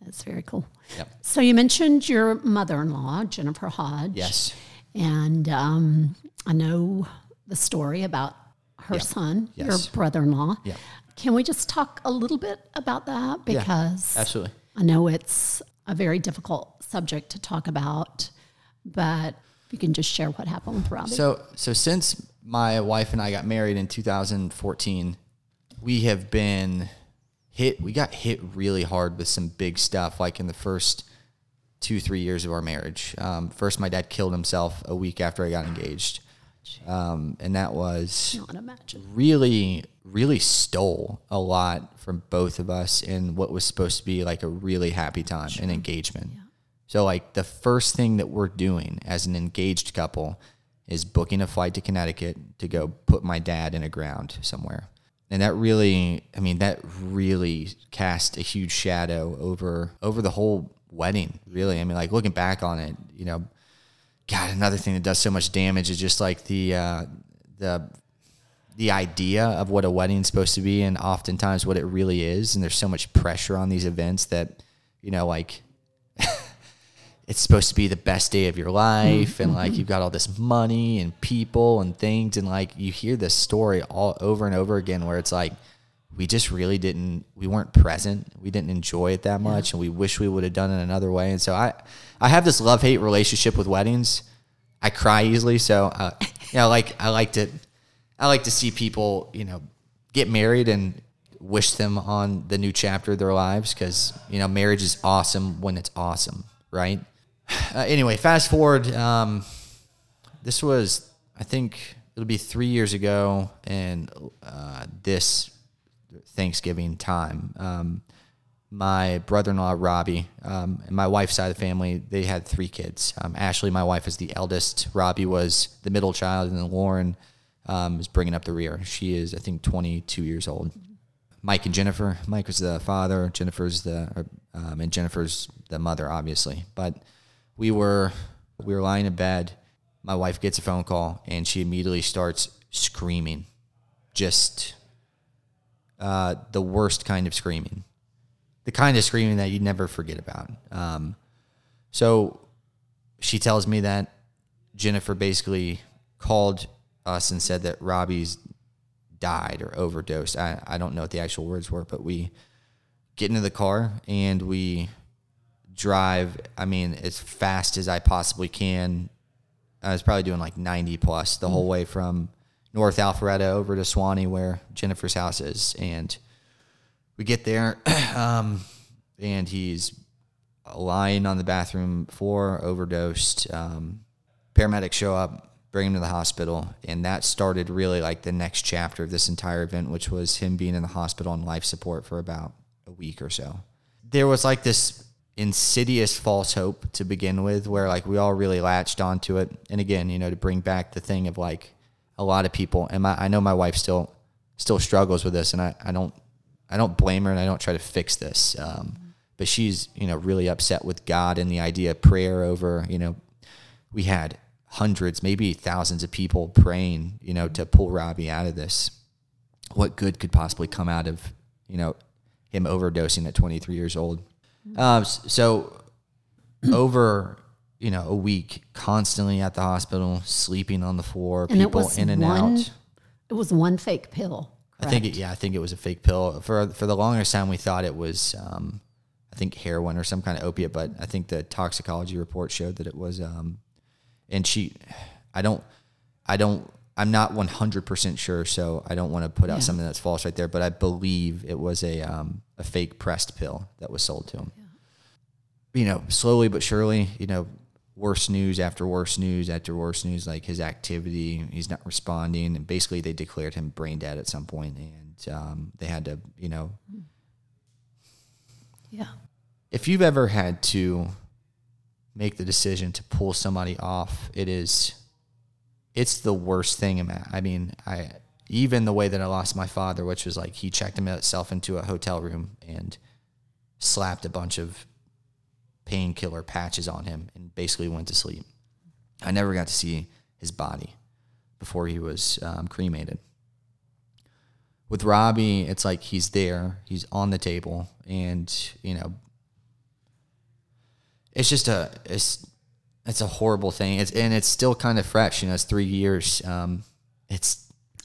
That's very cool. Yep. So you mentioned your mother-in-law, Jennifer Hodge. Yes. And um, I know the story about her son, yes. your brother-in-law. Yeah. Can we just talk a little bit about that? Because yeah, absolutely. I know it's a very difficult subject to talk about, but you can just share what happened with Robbie. So, so since my wife and I got married in 2014, we have been hit. We got hit really hard with some big stuff, like in the first two, three years of our marriage. Um, first, my dad killed himself a week after I got engaged. Um, and that was really, really stole a lot from both of us in what was supposed to be like a really happy time sure. and engagement. Yeah. So, like, the first thing that we're doing as an engaged couple is booking a flight to Connecticut to go put my dad in a ground somewhere. And that really, I mean, that really cast a huge shadow over over the whole wedding. Really, I mean, like looking back on it, you know, God, another thing that does so much damage is just like the uh, the the idea of what a wedding's supposed to be, and oftentimes what it really is. And there's so much pressure on these events that you know, like it's supposed to be the best day of your life, and like you've got all this money and people and things, and like you hear this story all over and over again, where it's like we just really didn't we weren't present. We didn't enjoy it that much yeah. and we wish we would have done it another way. And so i i have this love hate relationship with weddings. I cry easily so uh, you know like i like to i like to see people you know get married and wish them on the new chapter of their lives because you know marriage is awesome when it's awesome right? Uh, anyway fast forward um, this was i think it'll be three years ago and uh, this Thanksgiving time. Um, my brother-in-law Robbie um, and my wife's side of the family they had three kids. Um, Ashley, my wife, is the eldest. Robbie was the middle child, and then Lauren um, is bringing up the rear. She is, I think, 22 years old. Mike and Jennifer. Mike was the father. Jennifer's the um, and Jennifer's the mother, obviously. But we were we were lying in bed, my wife gets a phone call and she immediately starts screaming, just uh, the worst kind of screaming, the kind of screaming that you'd never forget about. Um, so she tells me that Jennifer basically called us and said that Robbie's died or overdosed. I, I don't know what the actual words were, but we get into the car and we drive, I mean, as fast as I possibly can. I was probably doing like 90 plus the whole way from North Alpharetta over to Suwanee where Jennifer's house is. And we get there, um, and he's lying on the bathroom floor, overdosed. Um, paramedics show up, bring him to the hospital, and that started really like the next chapter of this entire event, which was him being in the hospital on life support for about a week or so. There was like this insidious false hope to begin with, where like we all really latched onto it. And again, you know, to bring back the thing of like a lot of people, and my, I know my wife still still struggles with this, and I, I don't I don't blame her, and I don't try to fix this. Um, but she's you know really upset with God and the idea of prayer over you know we had hundreds, maybe thousands of people praying, you know, to pull Robbie out of this. What good could possibly come out of, you know, him overdosing at 23 years old? Um, so over, you know, a week, constantly at the hospital, sleeping on the floor, And people in and one, out. It was one fake pill. I think it, yeah, I think it was a fake pill. For for the longest time, we thought it was, um, I think heroin or some kind of opiate, but I think the toxicology report showed that it was. Um, and she, I don't, I don't, I'm not 100 percent sure, so I don't want to put out Yeah. something that's false right there. But I believe it was a um, a fake pressed pill that was sold to him. You know, slowly but surely, you know, worse news after worse news after worse news. Like his activity, he's not responding, and basically they declared him brain dead at some point, and um, they had to, you know, Yeah. if you've ever had to make the decision to pull somebody off, it is it's the worst thing. I mean, I even the way that I lost my father, which was like he checked himself into a hotel room and slapped a bunch of painkiller patches on him and basically went to sleep. I never got to see his body before he was um, cremated. With Robbie, it's like he's there, he's on the table, and you know, it's just a it's it's a horrible thing. It's and it's still kind of fresh. You know, it's three years. Um, it's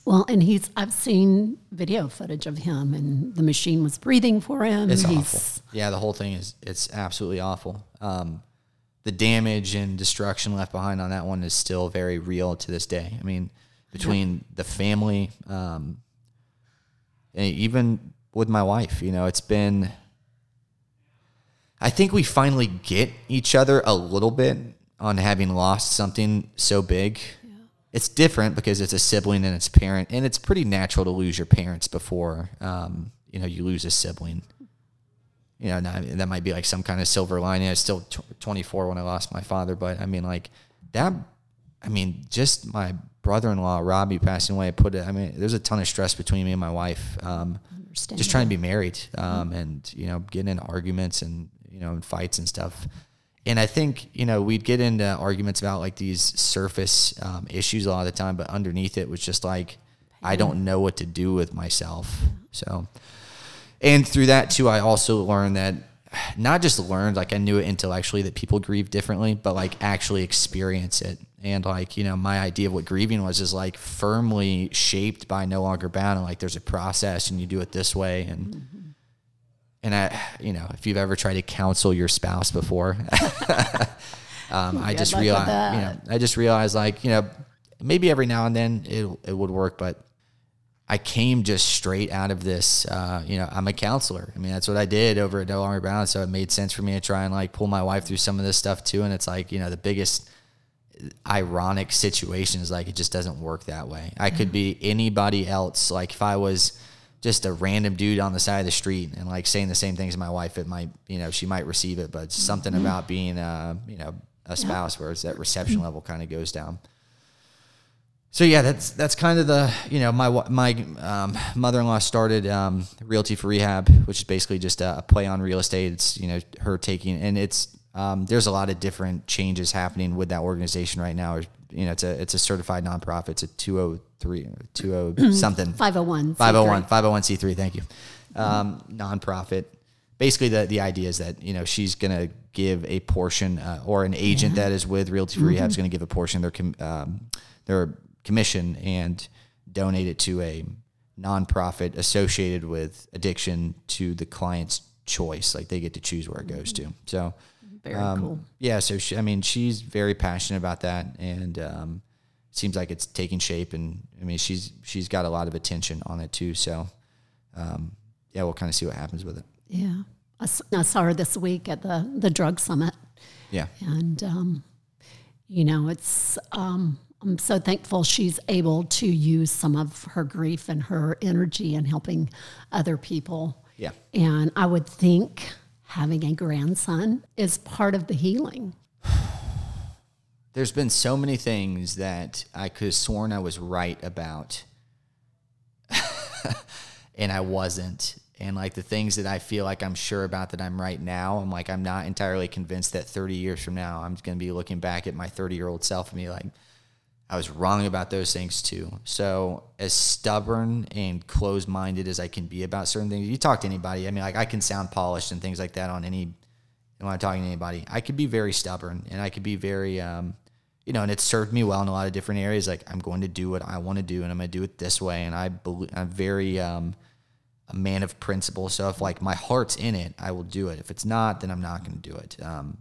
Well, and he's, I've seen video footage of him and the machine was breathing for him. it's he's, awful. Yeah, the whole thing is it's absolutely awful. Um, the damage and destruction left behind on that one is still very real to this day. I mean, between the family, um, and even with my wife, you know, it's been. I think we finally get each other a little bit on having lost something so big. It's different because it's a sibling and it's parent, and it's pretty natural to lose your parents before um, you know you lose a sibling. You know, now, that might be like some kind of silver lining. I was still tw- 24 when I lost my father, but I mean, like that. I mean, just my brother-in-law Robbie passing away put it. I mean, there's a ton of stress between me and my wife. Um, just trying to be married um, and you know getting in arguments and you know and fights and stuff and i think you know we'd get into arguments about like these surface um, issues a lot of the time but underneath it was just like i don't know what to do with myself. So and through that too i also learned that not just learned like i knew it intellectually that people grieve differently but like actually experience it. And like you know my idea of what grieving was is like firmly shaped by no longer bound. And like there's a process and you do it this way and and i you know if you've ever tried to counsel your spouse before um, i just realized you know i just realized like you know maybe every now and then it, it would work but I came just straight out of this. Uh, you know, I'm a counselor. I mean, that's what I did over at No Longer Bound. So it made sense for me to try and like pull my wife through some of this stuff too. And it's like, you know, the biggest ironic situation is like it just doesn't work that way. I could be anybody else. Like if I was just a random dude on the side of the street and like saying the same things to my wife, it might, you know, she might receive it. But something about being, uh, you know, a spouse where it's that reception level kind of goes down so yeah, that's that's kind of the you know my my um, mother-in-law started um, Realty for Rehab, which is basically just a, a play on real estate. It's you know her taking and it's um, there's a lot of different changes happening with that organization right now. You know, it's a it's a certified nonprofit. It's a 203 20 something. 501. 501 501c3 thank you. Um, nonprofit. Basically the, the idea is that you know she's going to give a portion uh, or an agent that is with realty rehab is going to give a portion of their com- um, their commission and donate it to a nonprofit associated with addiction to the client's choice. Like they get to choose where it goes to. So Very um, cool. yeah so she, i mean she's very passionate about that and um, seems like it's taking shape and i mean she's she's got a lot of attention on it too so um, yeah we'll kind of see what happens with it Yeah. I saw her this week at the, the drug summit. yeah And, um, you know, it's, um, I'm so thankful she's able to use some of her grief and her energy in helping other people. yeah And I would think having a grandson is part of the healing. there's been so many things that I could have sworn I was right about, and I wasn't. And like the things that I feel like I'm sure about that I'm right now, I'm like I'm not entirely convinced that 30 years from now I'm going to be looking back at my 30 year old self and be like, I was wrong about those things too. So as stubborn and closed minded as I can be about certain things, you talk to anybody. I mean, like I can sound polished and things like that on any when I'm talking to anybody. I could be very stubborn and I could be very, um, you know, and it's served me well in a lot of different areas. Like I'm going to do what I want to do and I'm going to do it this way. And I believe I'm very, um, a man of principle. So if like my heart's in it, I will do it. If it's not, then I'm not going to do it. Um,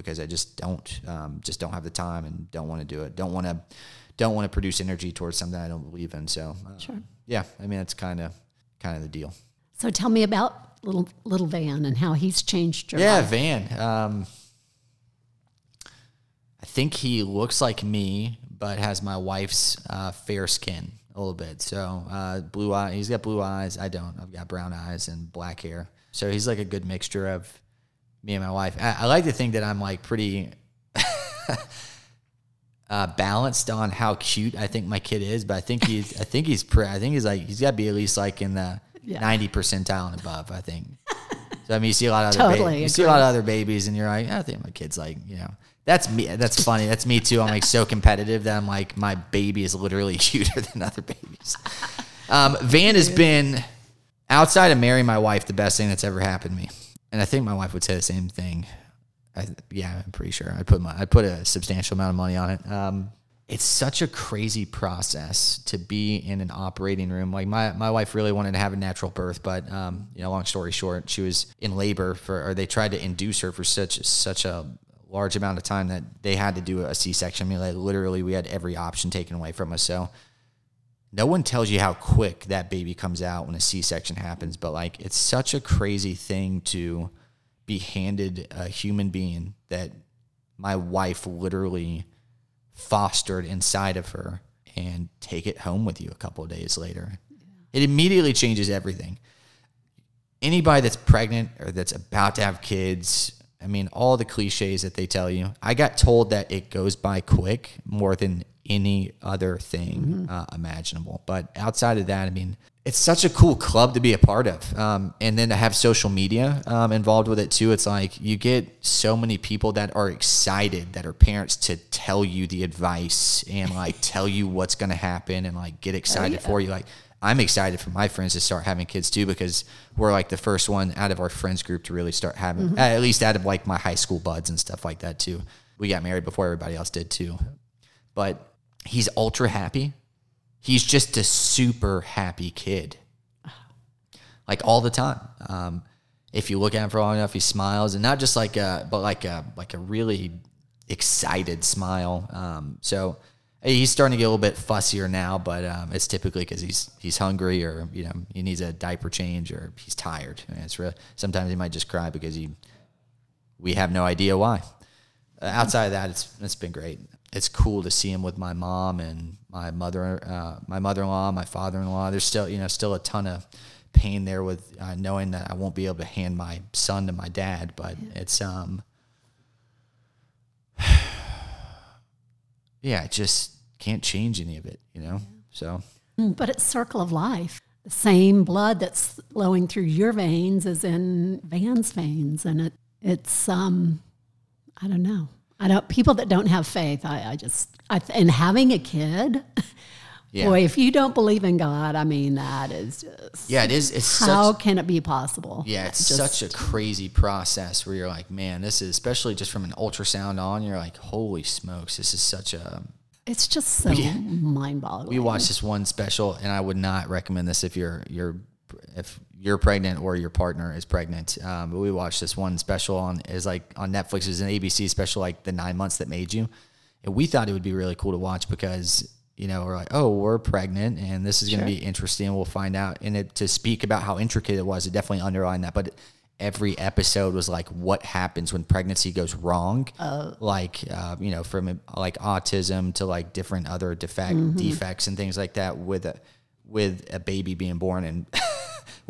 because I just don't, um, just don't have the time and don't want to do it. Don't want to, don't want to produce energy towards something I don't believe in. So, uh, Sure. yeah, I mean, that's kind of, kind of the deal. So tell me about little little Van and how he's changed your Yeah, life. Van. Um, I think he looks like me, but has my wife's uh, fair skin a little bit. So uh, blue eye. He's got blue eyes. I don't. I've got brown eyes and black hair. So he's like a good mixture of me and my wife. I, I like to think that I'm like pretty. Uh, balanced on how cute I think my kid is, but I think he's I think he's pre- I think he's like he's got to be at least like in the Yeah. ninety percentile and above. I think. So I mean, you see a lot of other Totally ba- you see a lot of other babies, and you're like, I think my kid's like, you know, that's me. That's funny. That's me too. I'm like so competitive that I'm like, my baby is literally cuter than other babies. Um, Van has been outside of marrying my wife the best thing that's ever happened to me, and I think my wife would say the same thing. I, yeah, I'm pretty sure. I put my I put a substantial amount of money on it. Um, it's such a crazy process to be in an operating room. Like my, my wife really wanted to have a natural birth, but um, you know, long story short, she was in labor for, or they tried to induce her for such such a large amount of time that they had to do a C-section. I mean, like literally, we had every option taken away from us. So no one tells you how quick that baby comes out when a C-section happens, but like it's such a crazy thing to be handed a human being that my wife literally fostered inside of her and take it home with you a couple of days later. It immediately changes everything. Anybody that's pregnant or that's about to have kids, I mean, all the cliches that they tell you. I got told that it goes by quick more than any other thing uh, imaginable. But outside of that, I mean, it's such a cool club to be a part of. Um, and then to have social media um, involved with it too. It's like you get so many people that are excited that are parents to tell you the advice and like tell you what's going to happen and like get excited for you. Like, I'm excited for my friends to start having kids too because we're like the first one out of our friends group to really start having, at least out of like my high school buds and stuff like that too. We got married before everybody else did too. But he's ultra happy. He's just a super happy kid, like all the time. Um, if you look at him for long enough, he smiles, and not just like a, but like a like a really excited smile. Um, so he's starting to get a little bit fussier now, but um, it's typically because he's he's hungry or you know he needs a diaper change or he's tired. And it's real. Sometimes he might just cry because he we have no idea why. Uh, outside of that, it's it's been great. It's cool to see him with my mom and my mother, uh, my mother-in-law, my father-in-law. There's still you know still a ton of pain there with uh, knowing that I won't be able to hand my son to my dad, but it's um yeah, it just can't change any of it, you know. So Mm, But it's circle of life. The same blood that's flowing through your veins is in Van's veins, and it it's um, I don't know. I don't. People that don't have faith, I, I just, I, and having a kid, Yeah. boy, if you don't believe in God, I mean, that is just Yeah, it is. It's how such. can it be possible? Yeah, it's Just- such a crazy process where you're like, man, this is especially just from an ultrasound on. You're like, holy smokes, this is such a. It's just so mind-boggling. We watched this one special, and I would not recommend this if you're you're if you're pregnant or your partner is pregnant. Um, but we watched this one special on is like on Netflix. It was an ABC special, like the nine months that made you, and we thought it would be really cool to watch because you know we're like, oh, we're pregnant, and this is going to be interesting. We'll find out, and it to speak about how intricate it was, it definitely underlined that, but. Every episode was like what happens when pregnancy goes wrong, like uh, you know, from like autism to like different other defect defects and things like that with a with a baby being born. And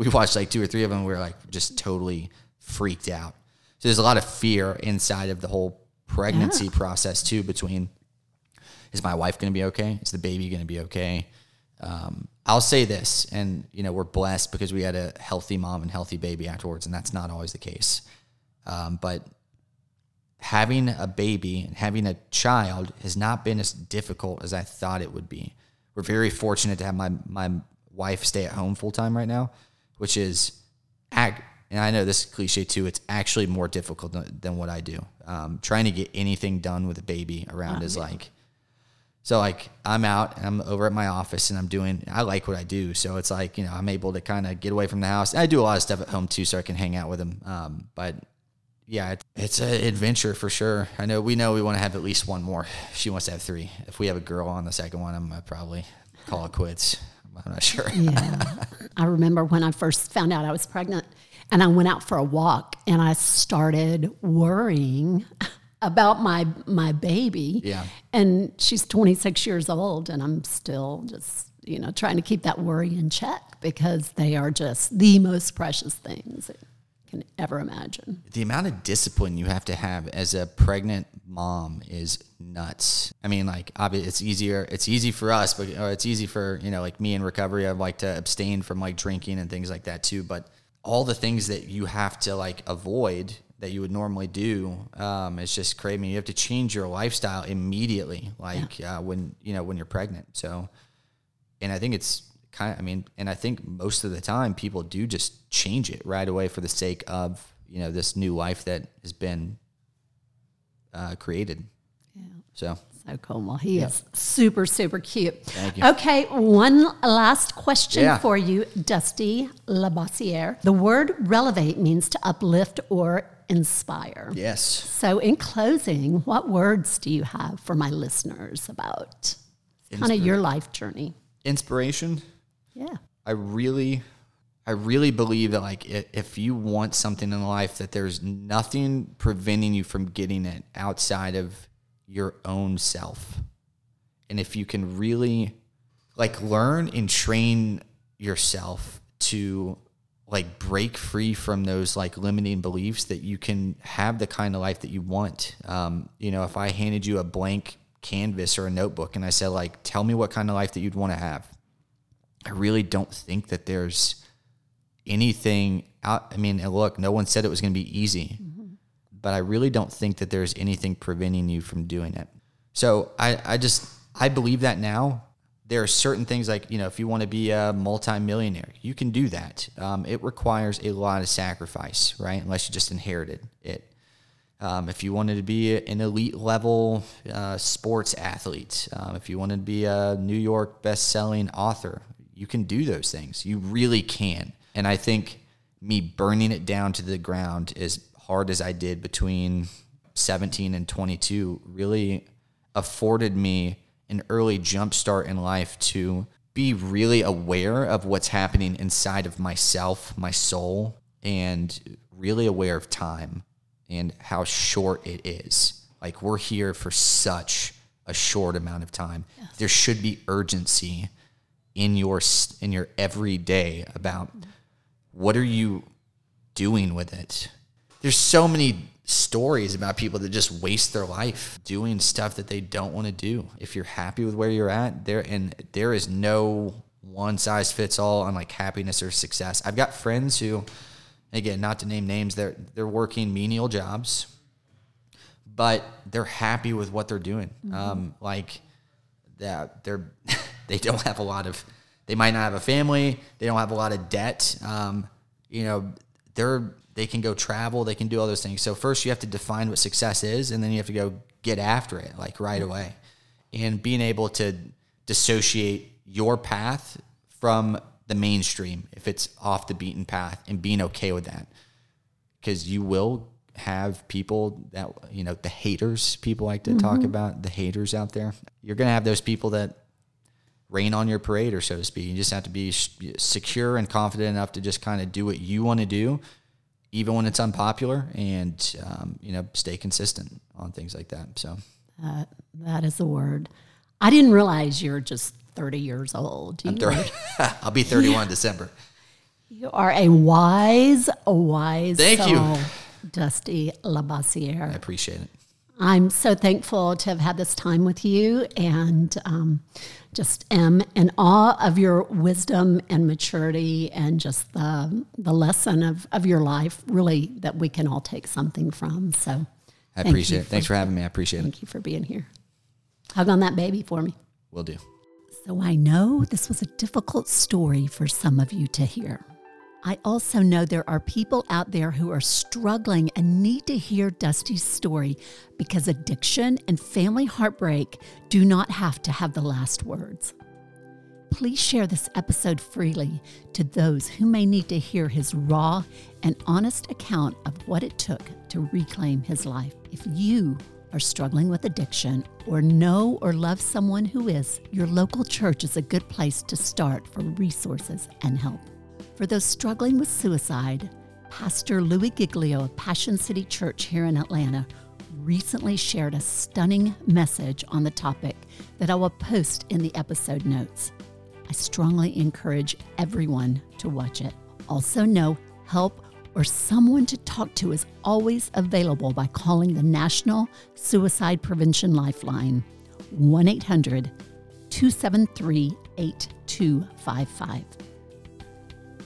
we watched like two or three of them. We were like just totally freaked out. So there's a lot of fear inside of the whole pregnancy process too. Between is my wife going to be okay? Is the baby going to be okay? Um, I'll say this, and you know we're blessed because we had a healthy mom and healthy baby afterwards, and that's not always the case. Um, but having a baby and having a child has not been as difficult as I thought it would be. We're very fortunate to have my my wife stay at home full time right now, which is, ag- and I know this is cliche too. It's actually more difficult than, than what I do. Um, trying to get anything done with a baby around is like. So like I'm out and I'm over at my office and I'm doing I like what I do. So it's like, you know, I'm able to kind of get away from the house. I do a lot of stuff at home too so I can hang out with him. Um, but yeah, it, it's an adventure for sure. I know we know we want to have at least one more. She wants to have three. If we have a girl on the second one, I'm gonna probably call it quits. I'm not sure. Yeah. I remember when I first found out I was pregnant and I went out for a walk and I started worrying about my my baby. Yeah. And she's 26 years old and I'm still just, you know, trying to keep that worry in check because they are just the most precious things can ever imagine. the amount of discipline you have to have as a pregnant mom is nuts. I mean, like, obviously, it's easier. It's easy for us, but it's easy for you know, like me in recovery. I like to abstain from like drinking and things like that too. But all the things that you have to like avoid that you would normally do um, is just crazy. You have to change your lifestyle immediately, like uh, when you know when you're pregnant. So and I think it's kind of, I mean, and I think most of the time people do just change it right away for the sake of, you know, this new life that has been uh, created. Yeah. So, So cool. Well, he is super, super cute. Thank you. Okay, one last question Yeah. for you, Dusty Labossiere. The word relevate means to uplift or inspire. yes. So, in closing, what words do you have for my listeners about kind of your life journey? Inspiration. Yeah. I really, I really believe that like if you want something in life, that there's nothing preventing you from getting it outside of your own self. And if you can really like learn and train yourself to like break free from those like limiting beliefs that you can have the kind of life that you want. Um, you know, if I handed you a blank canvas or a notebook and I said like, tell me what kind of life that you'd want to have. I really don't think that there's anything out. I mean, look, no one said it was going to be easy, but I really don't think that there's anything preventing you from doing it. So I, I just, I believe that now. There are certain things like, you know, if you want to be a multimillionaire, you can do that. Um, it requires a lot of sacrifice, right? Unless you just inherited it. Um, if you wanted to be an elite level uh, sports athlete, um, if you wanted to be a New York best-selling author, you can do those things. You really can. And I think me burning it down to the ground as hard as I did between 17 and 22 really afforded me an early jump start in life to be really aware of what's happening inside of myself, my soul, and really aware of time and how short it is. Like we're here for such a short amount of time. There should be urgency in your in your everyday about what are you doing with it. There's so many stories about people that just waste their life doing stuff that they don't want to do. If you're happy with where you're at, there and there is no one size fits all on like happiness or success. I've got friends who again, not to name names, they're they're working menial jobs, but they're happy with what they're doing. Um, like that, they're they don't have a lot of. They might not have a family. They don't have a lot of debt. Um, you know, they're they can go travel. They can do all those things. So first, you have to define what success is, and then you have to go get after it like right away, and being able to dissociate your path from the mainstream if it's off the beaten path, and being okay with that, because you will have people that you know the haters people like to talk about the haters out there you're going to have those people that rain on your parade or so to speak you just have to be secure and confident enough to just kind of do what you want to do even when it's unpopular and um, you know stay consistent on things like that so That, that is the word. I didn't realize you're just 30 years old. You, thir- i'll be 31 in december you are a wise, a wise Thank you. Dusty Dusty i appreciate it I'm so thankful to have had this time with you and um, just am in awe of your wisdom and maturity and just the, the lesson of, of your life, really, that we can all take something from. So i appreciate it thanks for having me i appreciate it Thank you for being here. Hug on that baby for me. will do So I know this was a difficult story for some of you to hear. I also know there are people out there who are struggling and need to hear Dusty's story because addiction and family heartbreak do not have to have the last words. Please share this episode freely to those who may need to hear his raw and honest account of what it took to reclaim his life. If you are struggling with addiction or know or love someone who is, your local church is a good place to start for resources and help. For those struggling with suicide, Pastor Louis Giglio of Passion City Church here in Atlanta recently shared a stunning message on the topic that I will post in the episode notes. I strongly encourage everyone to watch it. Also, know help or someone to talk to is always available by calling the National Suicide Prevention Lifeline 1 800 273 8255.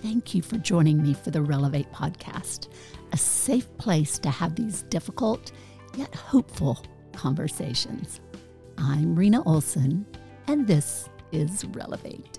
Thank you for joining me for the Relevate podcast, a safe place to have these difficult yet hopeful conversations. I'm Rena Olson, and this is Relevate.